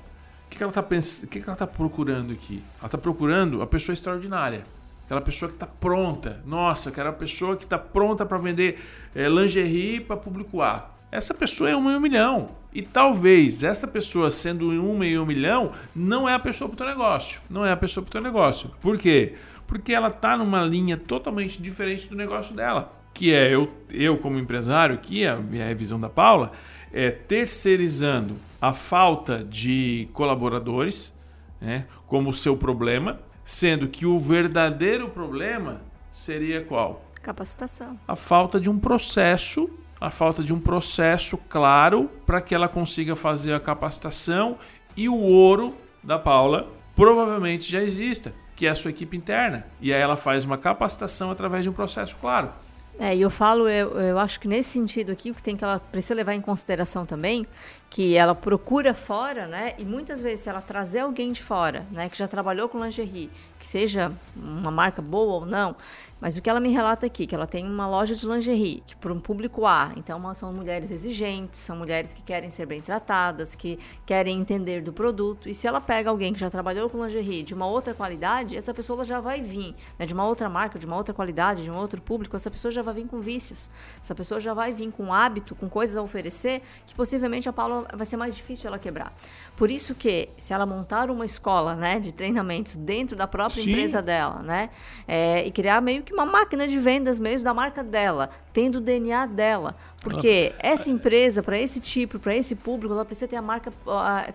o que, ela está o que, ela está procurando aqui? Ela está procurando a pessoa extraordinária, aquela pessoa que está pronta. Nossa, aquela pessoa que está pronta para vender é, lingerie para público A. Essa pessoa é uma em um milhão. E talvez essa pessoa sendo uma em um milhão não é a pessoa para o teu negócio. Não é a pessoa para o teu negócio. Por quê? Porque ela está numa linha totalmente diferente do negócio dela. Que é eu, eu como empresário, que é a minha visão da Paula, é terceirizando a falta de colaboradores né, como seu problema, sendo que o verdadeiro problema seria qual? Capacitação. A falta de um processo, a falta de um processo claro para que ela consiga fazer a capacitação e o ouro da Paula provavelmente já exista que é a sua equipe interna. E aí ela faz uma capacitação através de um processo claro. É, e eu falo, eu, eu acho que nesse sentido aqui, o que tem que ela precisa levar em consideração também, que ela procura fora, né? E muitas vezes, se ela trazer alguém de fora, né, que já trabalhou com lingerie, que seja uma marca boa ou não, mas o que ela me relata aqui, que ela tem uma loja de lingerie, que para um público A, então são mulheres exigentes, são mulheres que querem ser bem tratadas, que querem entender do produto. E se ela pega alguém que já trabalhou com lingerie de uma outra qualidade, essa pessoa já vai vir, né, de uma outra marca, de uma outra qualidade, de um outro público, essa pessoa já vai vir com vícios. Essa pessoa já vai vir com hábito, com coisas a oferecer, que possivelmente a Paula vai ser mais difícil ela quebrar. Por isso que, se ela montar uma escola, né, de treinamentos dentro da própria Sim. empresa dela, né, é, e criar meio que uma máquina de vendas mesmo da marca dela, tendo o DNA dela. Porque essa empresa, para esse tipo, para esse público, ela precisa ter a marca,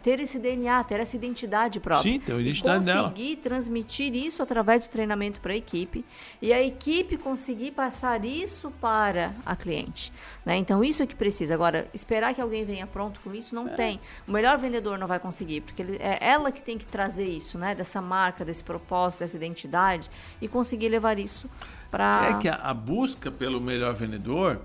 ter esse DNA, ter essa identidade própria. Sim, ter a identidade e conseguir dela. transmitir isso através do treinamento para a equipe e a equipe conseguir passar isso para a cliente. Né? Então, isso é que precisa. Agora, esperar que alguém venha pronto com isso, não é. tem. O melhor vendedor não vai conseguir, porque ele, é ela que tem que trazer isso, né? dessa marca, desse propósito, dessa identidade e conseguir levar isso para. É que a, a busca pelo melhor vendedor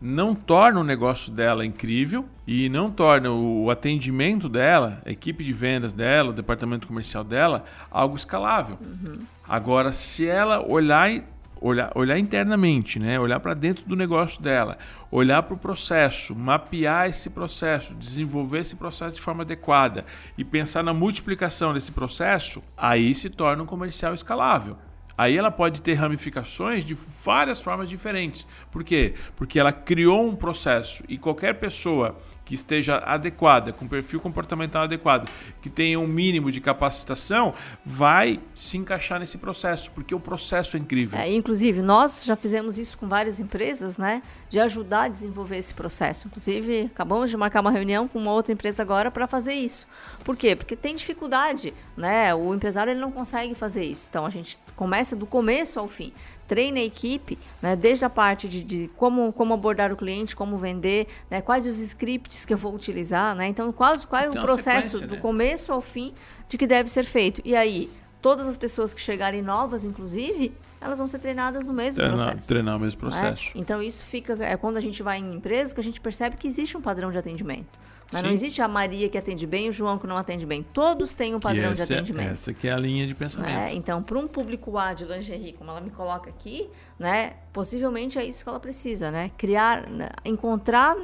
não torna o negócio dela incrível e não torna o atendimento dela, a equipe de vendas dela, o departamento comercial dela, algo escalável. Uhum. Agora, se ela olhar, olhar, olhar internamente, né? olhar para dentro do negócio dela, olhar para o processo, mapear esse processo, desenvolver esse processo de forma adequada e pensar na multiplicação desse processo, aí se torna um comercial escalável. Aí ela pode ter ramificações de várias formas diferentes. Por quê? Porque ela criou um processo e qualquer pessoa que esteja adequada, com perfil comportamental adequado, que tenha um mínimo de capacitação, vai se encaixar nesse processo, porque o processo é incrível. É, inclusive, nós já fizemos isso com várias empresas, né? De ajudar a desenvolver esse processo. Inclusive, acabamos de marcar uma reunião com uma outra empresa agora para fazer isso. Por quê? Porque tem dificuldade, né? O empresário ele não consegue fazer isso. Então a gente começa do começo ao fim treine a equipe, né, desde a parte de, de, como, como abordar o cliente, como vender, né, quais os scripts que eu vou utilizar, né, então qual, qual é o processo do né? começo ao fim de que deve ser feito. E aí, todas as pessoas que chegarem novas, inclusive, elas vão ser treinadas no mesmo treinar, processo. Treinar o mesmo é? processo. É? Então isso fica é quando a gente vai em empresas que a gente percebe que existe um padrão de atendimento. Mas não existe a Maria que atende bem e o João que não atende bem. Todos têm um padrão de é- atendimento. essa que é a linha de pensamento. É? Então, para um público A de lingerie, como ela me coloca aqui, né, possivelmente é isso que ela precisa, né? Criar, né, encontrar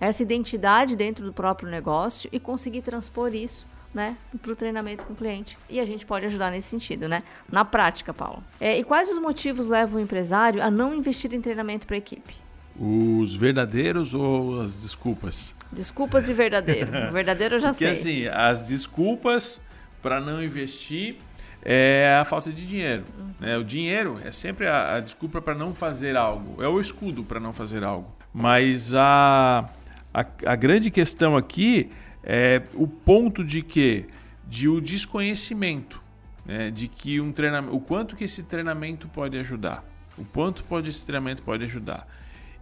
essa identidade dentro do próprio negócio e conseguir transpor isso né, para o treinamento com o cliente. E a gente pode ajudar nesse sentido, né? Na prática, Paulo. É, e quais os motivos levam o empresário a não investir em treinamento para a equipe? Os verdadeiros ou as desculpas? Desculpas e verdadeiro. O verdadeiro eu já Porque, sei. assim, as desculpas para não investir é a falta de dinheiro. Uhum. Né? O dinheiro é sempre a, a desculpa para não fazer algo, é o escudo para não fazer algo. Mas a, a, a grande questão aqui é o ponto de que de o desconhecimento, né, de que um treinamento, o quanto que esse treinamento pode ajudar, o quanto pode esse treinamento pode ajudar.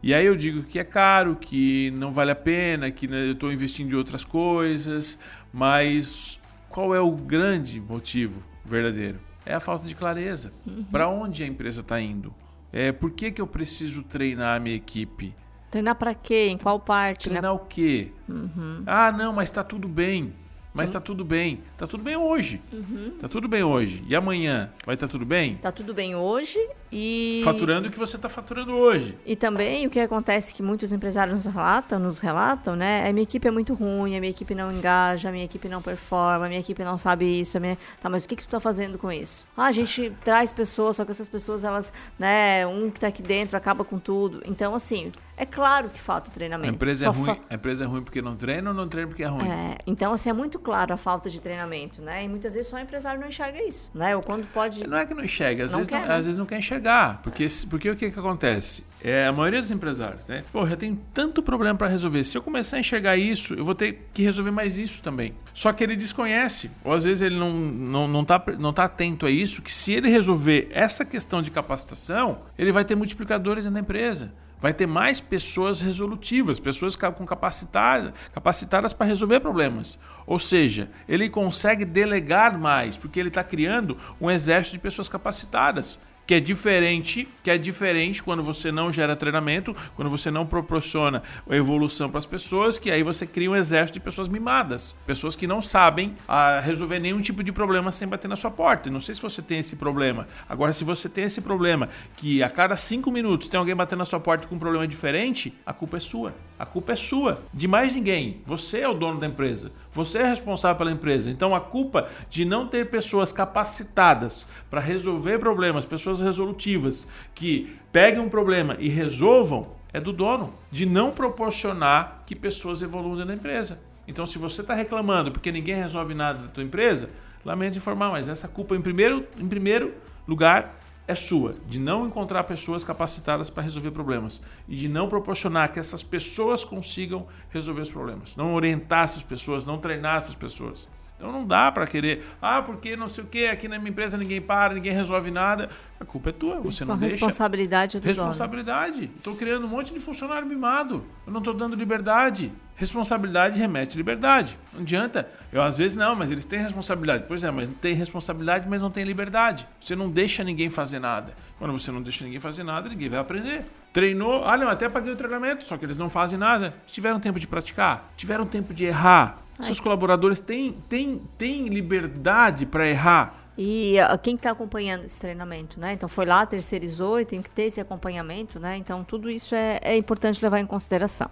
E aí eu digo que é caro, que não vale a pena, que né, eu estou investindo em outras coisas, mas qual é o grande motivo verdadeiro? É a falta de clareza. Uhum. Para onde a empresa está indo? É, por que, que eu preciso treinar a minha equipe? Treinar para quê? Em qual parte? Treinar né? o quê? Uhum. Ah, não, mas está tudo bem. Mas está tudo bem. Está tudo bem hoje. Uhum. Tá tudo bem hoje. E amanhã vai estar tá tudo bem? Está tudo bem hoje e. Faturando o que você está faturando hoje. E também o que acontece que muitos empresários nos relatam, nos relatam, né? A minha equipe é muito ruim, a minha equipe não engaja, a minha equipe não performa, a minha equipe não sabe isso. A minha... Tá, mas o que, que tu está fazendo com isso? Ah, a gente traz pessoas, só que essas pessoas, elas, né? Um que está aqui dentro acaba com tudo. Então, assim, é claro que falta treinamento. A empresa, é ruim, fa... a empresa é ruim porque não treina ou não treina porque é ruim? É, então, assim, é muito claro a falta de treinamento, né? E muitas vezes só o empresário não enxerga isso, né? Ou quando pode... Não é que não enxerga, às, não vezes, quer, não, né? às vezes não quer enxergar. Porque, porque o que, que acontece? É, a maioria dos empresários, né? Pô, já tem tanto problema para resolver. Se eu começar a enxergar isso, eu vou ter que resolver mais isso também. Só que ele desconhece, ou às vezes ele não, não, não, tá, não tá atento a isso, que se ele resolver essa questão de capacitação, ele vai ter multiplicadores na empresa vai ter mais pessoas resolutivas, pessoas com capacitadas, capacitadas para resolver problemas. Ou seja, ele consegue delegar mais, porque ele está criando um exército de pessoas capacitadas que é diferente, que é diferente quando você não gera treinamento, quando você não proporciona evolução para as pessoas, que aí você cria um exército de pessoas mimadas, pessoas que não sabem ah, resolver nenhum tipo de problema sem bater na sua porta. Não sei se você tem esse problema. Agora, se você tem esse problema que a cada cinco minutos tem alguém batendo na sua porta com um problema diferente, a culpa é sua. A culpa é sua, de mais ninguém. Você é o dono da empresa. Você é responsável pela empresa. Então a culpa de não ter pessoas capacitadas para resolver problemas, pessoas resolutivas que peguem um problema e resolvam, é do dono. De não proporcionar que pessoas evoluam na empresa. Então se você está reclamando porque ninguém resolve nada da tua empresa, lamento informar, mas essa culpa em primeiro, em primeiro lugar é sua, de não encontrar pessoas capacitadas para resolver problemas e de não proporcionar que essas pessoas consigam resolver os problemas, não orientar essas pessoas, não treinar essas pessoas. Então não dá para querer, ah, porque não sei o que, aqui na minha empresa ninguém para, ninguém resolve nada. A culpa é tua, você não deixa. Responsabilidade do Responsabilidade. Estou criando um monte de funcionário mimado. Eu não estou dando liberdade. Responsabilidade remete liberdade. Não adianta. Eu às vezes não, mas eles têm responsabilidade. Pois é, mas tem responsabilidade, mas não tem liberdade. Você não deixa ninguém fazer nada. Quando você não deixa ninguém fazer nada, ninguém vai aprender. Treinou, ah não, até paguei o treinamento, só que eles não fazem nada. Tiveram tempo de praticar, tiveram tempo de errar. Ai. Seus colaboradores têm, têm, têm liberdade para errar. E uh, quem está acompanhando esse treinamento, né? Então foi lá, terceirizou e tem que ter esse acompanhamento, né? Então tudo isso é, é importante levar em consideração.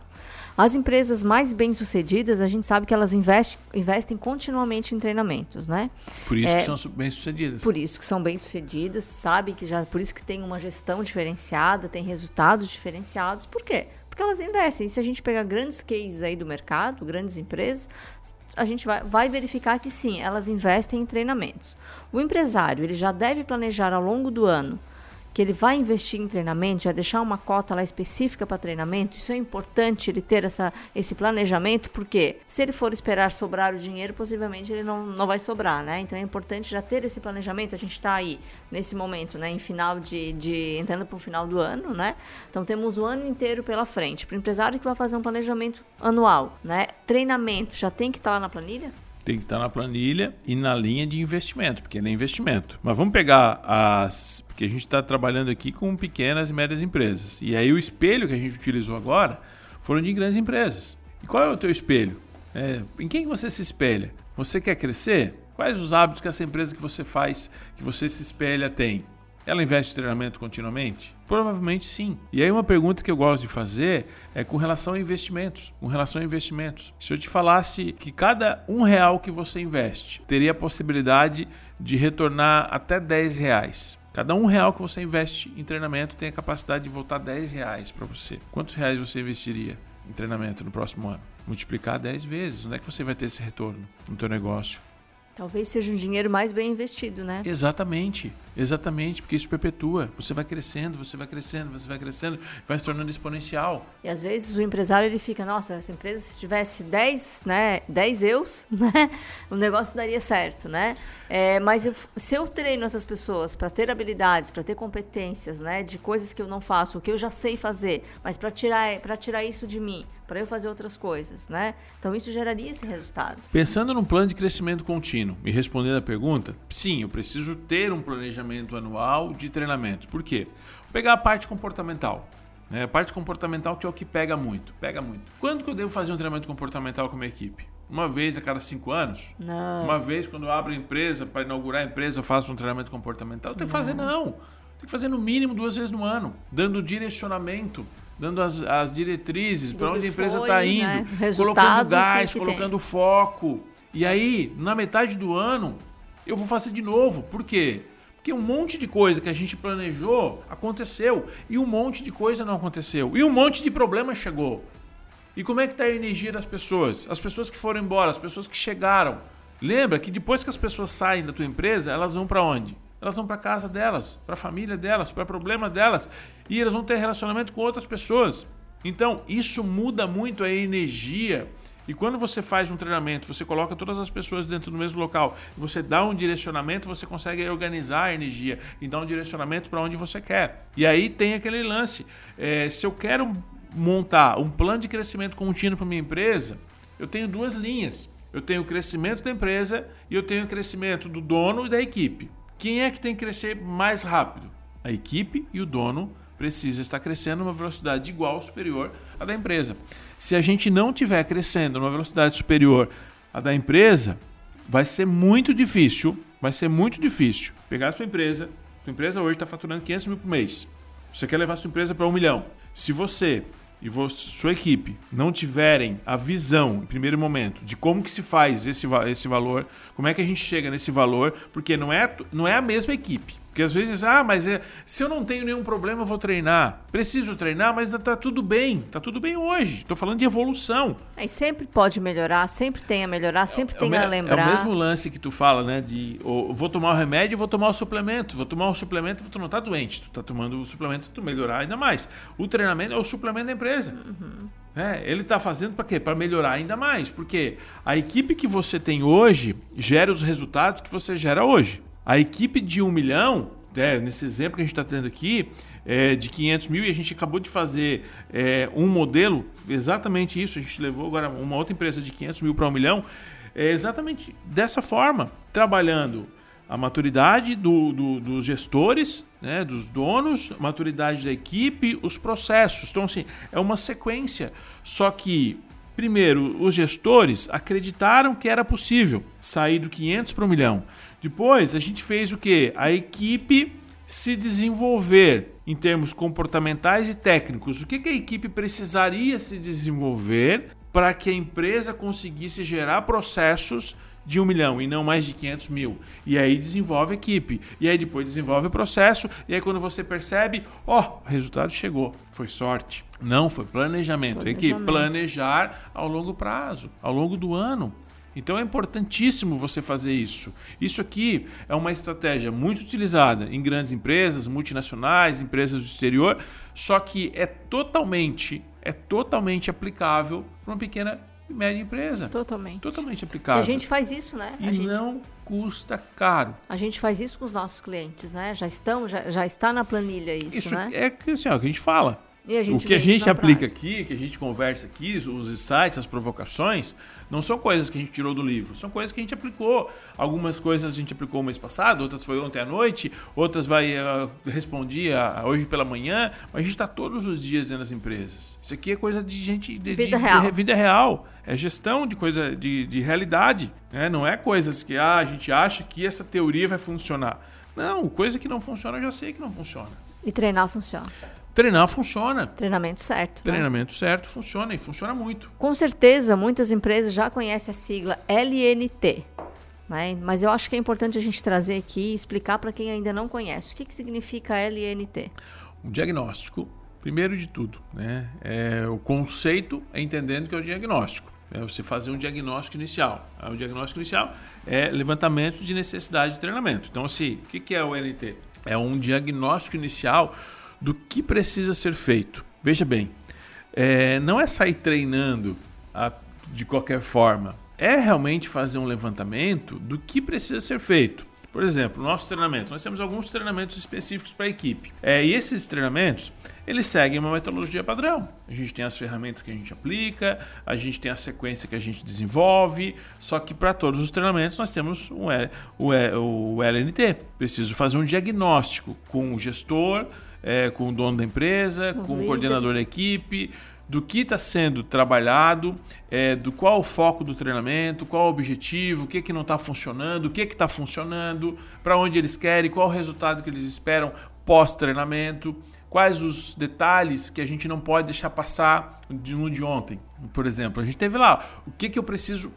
As empresas mais bem-sucedidas, a gente sabe que elas investem, investem continuamente em treinamentos, né? Por isso é, que são bem-sucedidas. Por isso que são bem-sucedidas, sabe que já por isso que tem uma gestão diferenciada, tem resultados diferenciados. Por quê? Porque elas investem. E se a gente pegar grandes cases aí do mercado, grandes empresas, a gente vai, vai verificar que sim, elas investem em treinamentos. O empresário ele já deve planejar ao longo do ano que ele vai investir em treinamento, já deixar uma cota lá específica para treinamento, isso é importante ele ter essa, esse planejamento, porque se ele for esperar sobrar o dinheiro, possivelmente ele não, não vai sobrar, né? Então é importante já ter esse planejamento. A gente está aí nesse momento, né? Em final de, de entrando para o final do ano, né? Então temos o ano inteiro pela frente. Para o empresário que vai fazer um planejamento anual, né? Treinamento já tem que estar tá lá na planilha? Tem que estar na planilha e na linha de investimento, porque ele é investimento. Mas vamos pegar as. Porque a gente está trabalhando aqui com pequenas e médias empresas. E aí o espelho que a gente utilizou agora foram de grandes empresas. E qual é o teu espelho? É, em quem você se espelha? Você quer crescer? Quais os hábitos que essa empresa que você faz, que você se espelha, tem? Ela investe em treinamento continuamente? Provavelmente sim. E aí uma pergunta que eu gosto de fazer é com relação a investimentos. Com relação a investimentos. Se eu te falasse que cada um real que você investe teria a possibilidade de retornar até 10 reais. Cada um real que você investe em treinamento tem a capacidade de voltar 10 reais para você. Quantos reais você investiria em treinamento no próximo ano? Multiplicar 10 vezes. Onde é que você vai ter esse retorno no teu negócio? Talvez seja um dinheiro mais bem investido, né? Exatamente, exatamente, porque isso perpetua. Você vai crescendo, você vai crescendo, você vai crescendo, vai se tornando exponencial. E às vezes o empresário ele fica, nossa, essa empresa se tivesse 10, né, 10 eus, né, o negócio daria certo, né? É, mas eu, se eu treino essas pessoas para ter habilidades, para ter competências, né, de coisas que eu não faço, o que eu já sei fazer, mas para tirar, para tirar isso de mim, para eu fazer outras coisas, né? Então isso geraria esse resultado. Pensando num plano de crescimento contínuo e respondendo a pergunta, sim, eu preciso ter um planejamento anual de treinamento. Por quê? Vou pegar a parte comportamental. Né? A parte comportamental que é o que pega muito, pega muito. Quando que eu devo fazer um treinamento comportamental com a minha equipe? Uma vez a cada cinco anos? Não. Uma vez quando eu abro a empresa, para inaugurar a empresa, eu faço um treinamento comportamental? Tem que fazer não. Tem que fazer no mínimo duas vezes no ano, dando direcionamento dando as, as diretrizes para onde a empresa está indo, né? colocando gás, colocando tem. foco. E aí, na metade do ano, eu vou fazer de novo. Por quê? Porque um monte de coisa que a gente planejou aconteceu e um monte de coisa não aconteceu e um monte de problema chegou. E como é que está a energia das pessoas? As pessoas que foram embora, as pessoas que chegaram. Lembra que depois que as pessoas saem da tua empresa, elas vão para onde? elas vão para casa delas, para a família delas, para problema delas e elas vão ter relacionamento com outras pessoas. Então, isso muda muito a energia. E quando você faz um treinamento, você coloca todas as pessoas dentro do mesmo local, você dá um direcionamento, você consegue organizar a energia e dar um direcionamento para onde você quer. E aí tem aquele lance: é, se eu quero montar um plano de crescimento contínuo para minha empresa, eu tenho duas linhas. Eu tenho o crescimento da empresa e eu tenho o crescimento do dono e da equipe. Quem é que tem que crescer mais rápido? A equipe e o dono precisa estar crescendo numa velocidade igual ou superior à da empresa. Se a gente não tiver crescendo numa velocidade superior à da empresa, vai ser muito difícil, vai ser muito difícil pegar a sua empresa, sua empresa hoje está faturando 500 mil por mês, você quer levar a sua empresa para um milhão. Se você e sua equipe não tiverem a visão, em primeiro momento, de como que se faz esse, esse valor, como é que a gente chega nesse valor, porque não é, não é a mesma equipe. Porque às vezes, ah, mas é, se eu não tenho nenhum problema, eu vou treinar. Preciso treinar, mas tá tudo bem. Tá tudo bem hoje. Estou falando de evolução. Aí sempre pode melhorar, sempre tem a melhorar, sempre é, tem é a lembrar. É o mesmo lance que tu fala, né? De oh, vou tomar o remédio, vou tomar o suplemento. Vou tomar o suplemento, tu não tá doente. Tu tá tomando o suplemento tu melhorar ainda mais. O treinamento é o suplemento da empresa. Uhum. É, ele está fazendo para quê? Para melhorar ainda mais. Porque a equipe que você tem hoje gera os resultados que você gera hoje. A equipe de um milhão, é, nesse exemplo que a gente está tendo aqui, é, de 500 mil, e a gente acabou de fazer é, um modelo, exatamente isso, a gente levou agora uma outra empresa de 500 mil para um milhão, é exatamente dessa forma, trabalhando a maturidade do, do, dos gestores, né, dos donos, a maturidade da equipe, os processos. Então, assim, é uma sequência. Só que, primeiro, os gestores acreditaram que era possível sair do 500 para um milhão. Depois a gente fez o que? A equipe se desenvolver em termos comportamentais e técnicos. O que, que a equipe precisaria se desenvolver para que a empresa conseguisse gerar processos de um milhão e não mais de 500 mil. E aí desenvolve a equipe. E aí depois desenvolve o processo. E aí quando você percebe, ó, oh, o resultado chegou. Foi sorte. Não, foi planejamento. planejamento. Tem que planejar ao longo prazo, ao longo do ano. Então é importantíssimo você fazer isso. Isso aqui é uma estratégia muito utilizada em grandes empresas, multinacionais, empresas do exterior, só que é totalmente, é totalmente aplicável para uma pequena e média empresa. Totalmente. Totalmente E aplicável. a gente faz isso, né? E gente... não custa caro. A gente faz isso com os nossos clientes, né? Já estão, já, já está na planilha isso, Isso né? é que, assim, ó, que a gente fala. O que a gente aplica prática. aqui, que a gente conversa aqui, os insights, as provocações, não são coisas que a gente tirou do livro, são coisas que a gente aplicou. Algumas coisas a gente aplicou mês passado, outras foi ontem à noite, outras vai uh, respondi a- hoje pela manhã, mas a gente está todos os dias dentro das empresas. Isso aqui é coisa de gente de Vida de- real. de vida real, é gestão de coisa de, de realidade, né? Não é coisas que ah, a gente acha que essa teoria vai funcionar. Não, coisa que não funciona eu já sei que não funciona. E treinar funciona. Treinar funciona. Treinamento certo. né? Treinamento certo funciona e funciona muito. Com certeza, muitas empresas já conhecem a sigla LNT. Né? Mas eu acho que é importante a gente trazer aqui e explicar para quem ainda não conhece. O que, que significa LNT? Um diagnóstico, primeiro de tudo, né? É, o conceito é entendendo que é o diagnóstico. É você fazer um diagnóstico inicial. O diagnóstico inicial é levantamento de necessidade de treinamento. Então, assim, o que que é o NT? É um diagnóstico inicial do que precisa ser feito. Veja bem, é, não é sair treinando a- de qualquer forma. É realmente fazer um levantamento do que precisa ser feito. Por exemplo, nosso treinamento. Nós temos alguns treinamentos específicos para a equipe. É, e esses treinamentos, eles seguem uma metodologia padrão. A gente tem as ferramentas que a gente aplica, a gente tem a sequência que a gente desenvolve, só que para todos os treinamentos nós temos um o, o LNT. Preciso fazer um diagnóstico com o gestor, é, com o dono da empresa, Com os com o líderes. coordenador da equipe, do que está sendo trabalhado, é, do qual o foco do treinamento, qual o objetivo, o que, que não está funcionando, o que está funcionando, para onde eles querem, qual o resultado que eles esperam pós-treinamento, quais os detalhes que a gente não pode deixar passar de um de ontem. Por exemplo, a gente teve lá, o que, que eu preciso,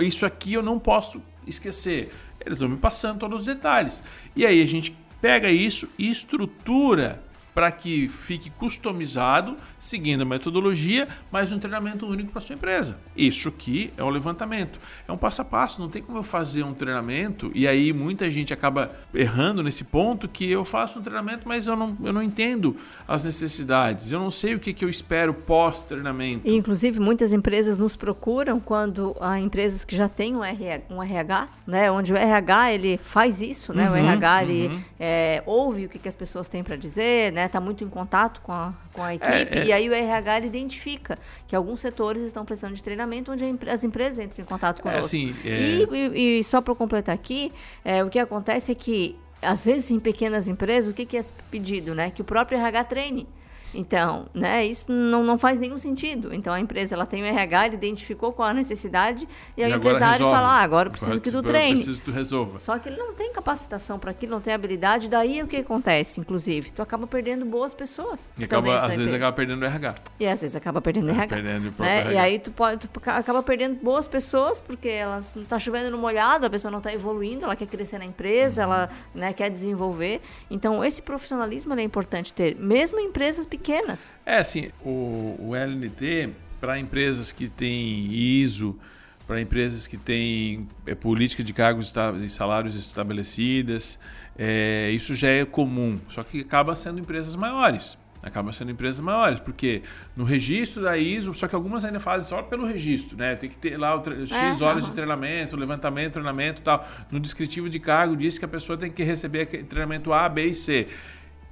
isso aqui eu não posso esquecer. Eles vão me passando todos os detalhes. E aí a gente pega isso e estrutura para que fique customizado, seguindo a metodologia, mas um treinamento único para sua empresa. Isso aqui é um levantamento, é um passo a passo. Não tem como eu fazer um treinamento e aí muita gente acaba errando nesse ponto que eu faço um treinamento, mas eu não, eu não entendo as necessidades, eu não sei o que, que eu espero pós-treinamento. Inclusive, muitas empresas nos procuram quando há empresas que já têm um RH, um RH né? Onde o RH ele faz isso, né? o Uhum, RH ele é, ouve o que, que as pessoas têm para dizer, né? Tá muito em contato com a, com a equipe É, é. e aí o RH identifica que alguns setores estão precisando de treinamento onde as empresas entram em contato conosco. assim, é- E, e- e só para completar aqui, é, o que acontece é que às vezes em pequenas empresas o que, que é pedido, né? Que o próprio RH treine. Então, né, isso não, não faz nenhum sentido. Então, a empresa ela tem o RH, ele identificou qual a necessidade, e, aí o agora empresário resolve. fala, ah, agora eu preciso que tu Eu treine. Preciso que tu resolva. Só que ele não tem capacitação para aquilo, não tem habilidade, daí o que acontece, inclusive? Tu acaba perdendo boas pessoas. E acaba, às vezes empresa. acaba perdendo o RH. E às vezes acaba perdendo RH. Perdendo o próprio né? RH. E aí tu, pode, tu ca- acaba perdendo boas pessoas, porque elas não tá chovendo no molhado, a pessoa não está evoluindo, ela quer crescer na empresa, ela né, quer desenvolver. Então, esse profissionalismo é importante ter, mesmo em empresas pequenas. É, assim, o, o LNT, para empresas que têm ISO, para empresas que têm é, política de cargos e salários estabelecidas, é, isso já é comum, só que acaba sendo empresas maiores. Acaba sendo empresas maiores, porque no registro da ISO, só que algumas ainda fazem só pelo registro, né? Tem que ter lá o tre- X É, horas aham. de treinamento, levantamento, treinamento e tal. No descritivo de cargo diz que a pessoa tem que receber aquele treinamento A, B e C.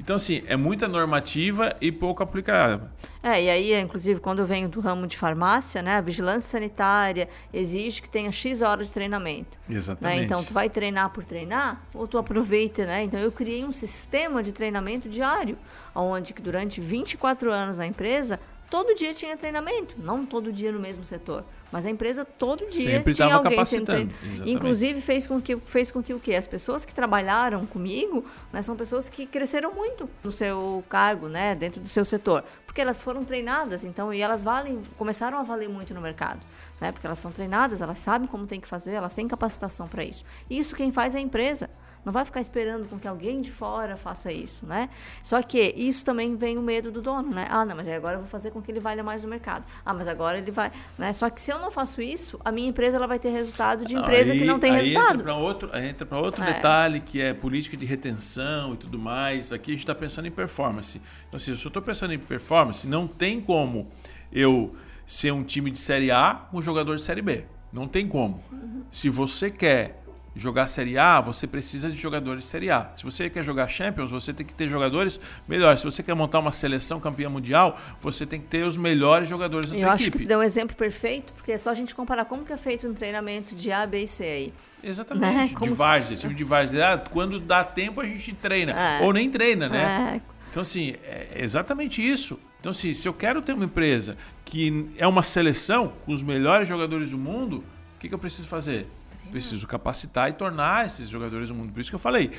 Então, assim, é muita normativa e pouco aplicada. É, e aí, inclusive, quando eu venho do ramo de farmácia, né, a vigilância sanitária exige que tenha X horas de treinamento. né? Exatamente. Então, tu vai treinar por treinar ou tu aproveita, né? Então, eu criei um sistema de treinamento diário, onde que durante 24 anos na empresa, todo dia tinha treinamento. Não todo dia no mesmo setor, mas a empresa todo dia Sempre tinha alguém sendo capacitando, treinado. exatamente. Inclusive, fez com que, fez com que o quê? As pessoas que trabalharam comigo, né, são pessoas que cresceram muito no seu cargo, né, dentro do seu setor, porque elas foram treinadas, então, e elas valem, começaram a valer muito no mercado, né, porque elas são treinadas, elas sabem como tem que fazer, elas têm capacitação para isso. Isso quem faz é a empresa. Não vai ficar esperando com que alguém de fora faça isso, né? Só que isso também vem o medo do dono, né? Ah, não, mas agora eu vou fazer com que ele valha mais no mercado. Ah, mas agora ele vai, né? Só que se eu não faço isso, a minha empresa ela vai ter resultado de empresa aí, que não tem aí resultado. Entra para outro, entra para outro é. detalhe que é política de retenção e tudo mais. Aqui a gente está pensando em performance. Então, assim, se eu estou pensando em performance, não tem como eu ser um time de série A com um jogador de série B. Não tem como. Uhum. Se você quer jogar Série A, você precisa de jogadores de Série A. Se você quer jogar Champions, você tem que ter jogadores melhores. Se você quer montar uma seleção campeã mundial, você tem que ter os melhores jogadores da Eu acho equipe. que deu um exemplo perfeito, porque é só a gente comparar como que é feito um treinamento de A, B e C aí. Exatamente, né? como... de várzea, time de várzea. Ah, quando dá tempo a gente treina, é. ou nem treina, né? É. Então, assim, é exatamente isso. Então, assim, se eu quero ter uma empresa que é uma seleção com os melhores jogadores do mundo, o que, que eu preciso fazer? Preciso capacitar e tornar esses jogadores do mundo. Por isso que eu falei,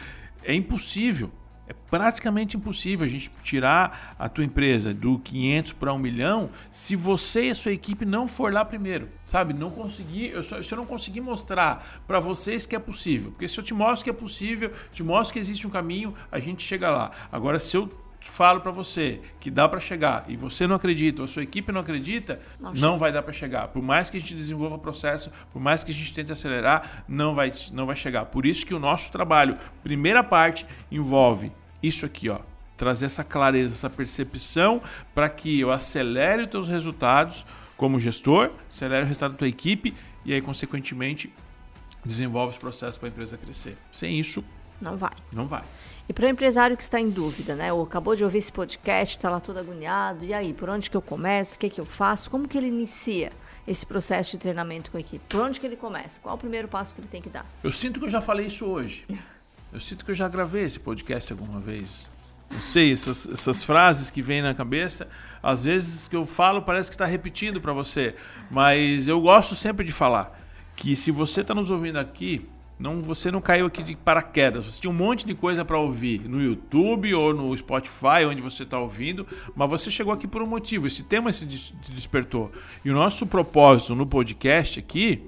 é impossível, é praticamente impossível a gente tirar a tua empresa do 500 para 1 milhão se você e a sua equipe não for lá primeiro, sabe? Não conseguir, eu só, se eu não conseguir mostrar para vocês que é possível, porque se eu te mostro que é possível, te mostro que existe um caminho, a gente chega lá. Agora, se eu falo para você que dá para chegar e você não acredita, ou a sua equipe não acredita, não, não vai dar para chegar. Por mais que a gente desenvolva o processo, por mais que a gente tente acelerar, não vai, não vai chegar. Por isso que o nosso trabalho, primeira parte, envolve isso aqui, ó. Trazer essa clareza, essa percepção para que eu acelere os teus resultados como gestor, acelere o resultado da tua equipe e aí, consequentemente, desenvolve os processos para a empresa crescer. Sem isso, não vai. Não vai. E para o empresário que está em dúvida, né? Ou acabou de ouvir esse podcast, está lá todo agoniado, e aí, por onde que eu começo? O que, que eu faço? Como que ele inicia esse processo de treinamento com a equipe? Por onde que ele começa? Qual o primeiro passo que ele tem que dar? Eu sinto que eu já falei isso hoje. Eu sinto que eu já gravei esse podcast alguma vez. Não sei, essas, essas frases que vêm na cabeça, às vezes que eu falo parece que está repetindo para você, mas eu gosto sempre de falar que se você está nos ouvindo aqui, não, você não caiu aqui de paraquedas. Você tinha um monte de coisa para ouvir no YouTube ou no Spotify, onde você está ouvindo, mas você chegou aqui por um motivo. Esse tema se despertou. E o nosso propósito no podcast aqui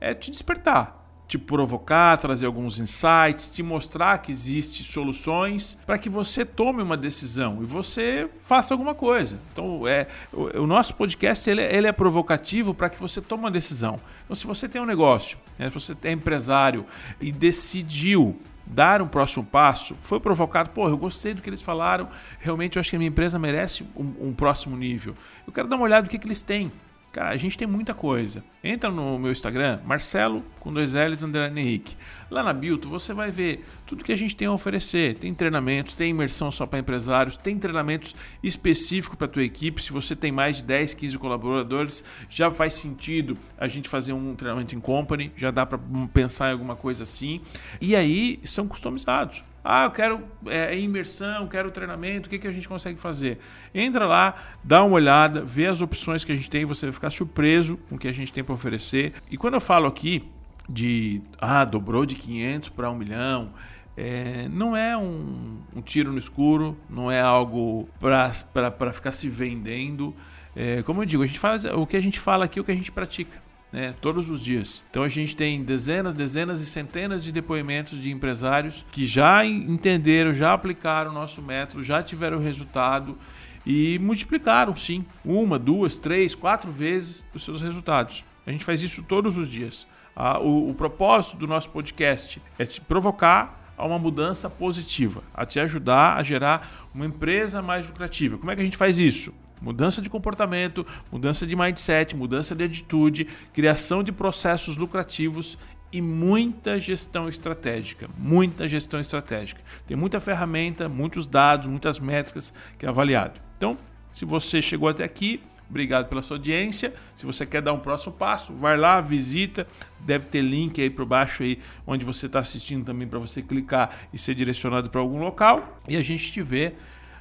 é te despertar te provocar, trazer alguns insights, te mostrar que existem soluções para que você tome uma decisão e você faça alguma coisa. Então, é, o, o nosso podcast ele, ele é provocativo para que você tome uma decisão. Então, se você tem um negócio, né, se você é empresário e decidiu dar um próximo passo, foi provocado, pô, eu gostei do que eles falaram, realmente eu acho que a minha empresa merece um, um próximo nível. Eu quero dar uma olhada no que, que eles têm. Cara, a gente tem muita coisa. Entra no meu Instagram, Marcelo com dois L's underline Henrique. Lá na Bilto você vai ver tudo que a gente tem a oferecer. Tem treinamentos, tem imersão só para empresários, tem treinamentos específicos para tua equipe. Se você tem mais de 10, 15 colaboradores, já faz sentido a gente fazer um treinamento em company, já dá para pensar em alguma coisa assim. E aí são customizados. Ah, eu quero é, imersão, quero treinamento, o que, que a gente consegue fazer? Entra lá, dá uma olhada, vê as opções que a gente tem, você vai ficar surpreso com o que a gente tem para oferecer. E quando eu falo aqui de, ah, dobrou de 500 para 1 milhão, é, não é um, um, tiro no escuro, não é algo para ficar se vendendo. É, como eu digo, a gente faz o que a gente fala aqui, é o que a gente pratica né, todos os dias. Então a gente tem dezenas, dezenas e centenas de depoimentos de empresários que já entenderam, já aplicaram o nosso método, já tiveram resultado e multiplicaram, sim, uma, duas, três, quatro vezes os seus resultados. A gente faz isso todos os dias. Ah, o, o propósito do nosso podcast é te provocar a uma mudança positiva, a te ajudar a gerar uma empresa mais lucrativa. Como é que a gente faz isso? Mudança de comportamento, mudança de mindset, mudança de atitude, criação de processos lucrativos e muita gestão estratégica. Muita gestão estratégica. Tem muita ferramenta, muitos dados, muitas métricas que é avaliado. Então, se você chegou até aqui, obrigado pela sua audiência. Se você quer dar um próximo passo, vai lá, visita. Deve ter link aí por baixo aí onde você está assistindo também para você clicar e ser direcionado para algum local. E a gente te vê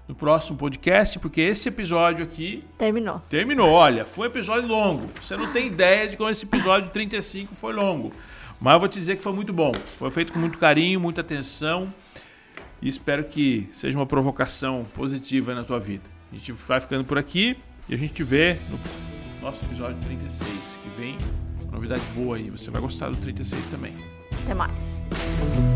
no próximo podcast, porque esse episódio aqui. Terminou. Terminou. Olha, foi um episódio longo. Você não tem ideia de como esse episódio 35 foi longo. Mas eu vou te dizer que foi muito bom. Foi feito com muito carinho, muita atenção. E espero que seja uma provocação positiva na sua vida. A gente vai ficando por aqui e a gente te vê no nosso episódio 36, que vem novidade boa aí. Você vai gostar do 36 também. Até mais.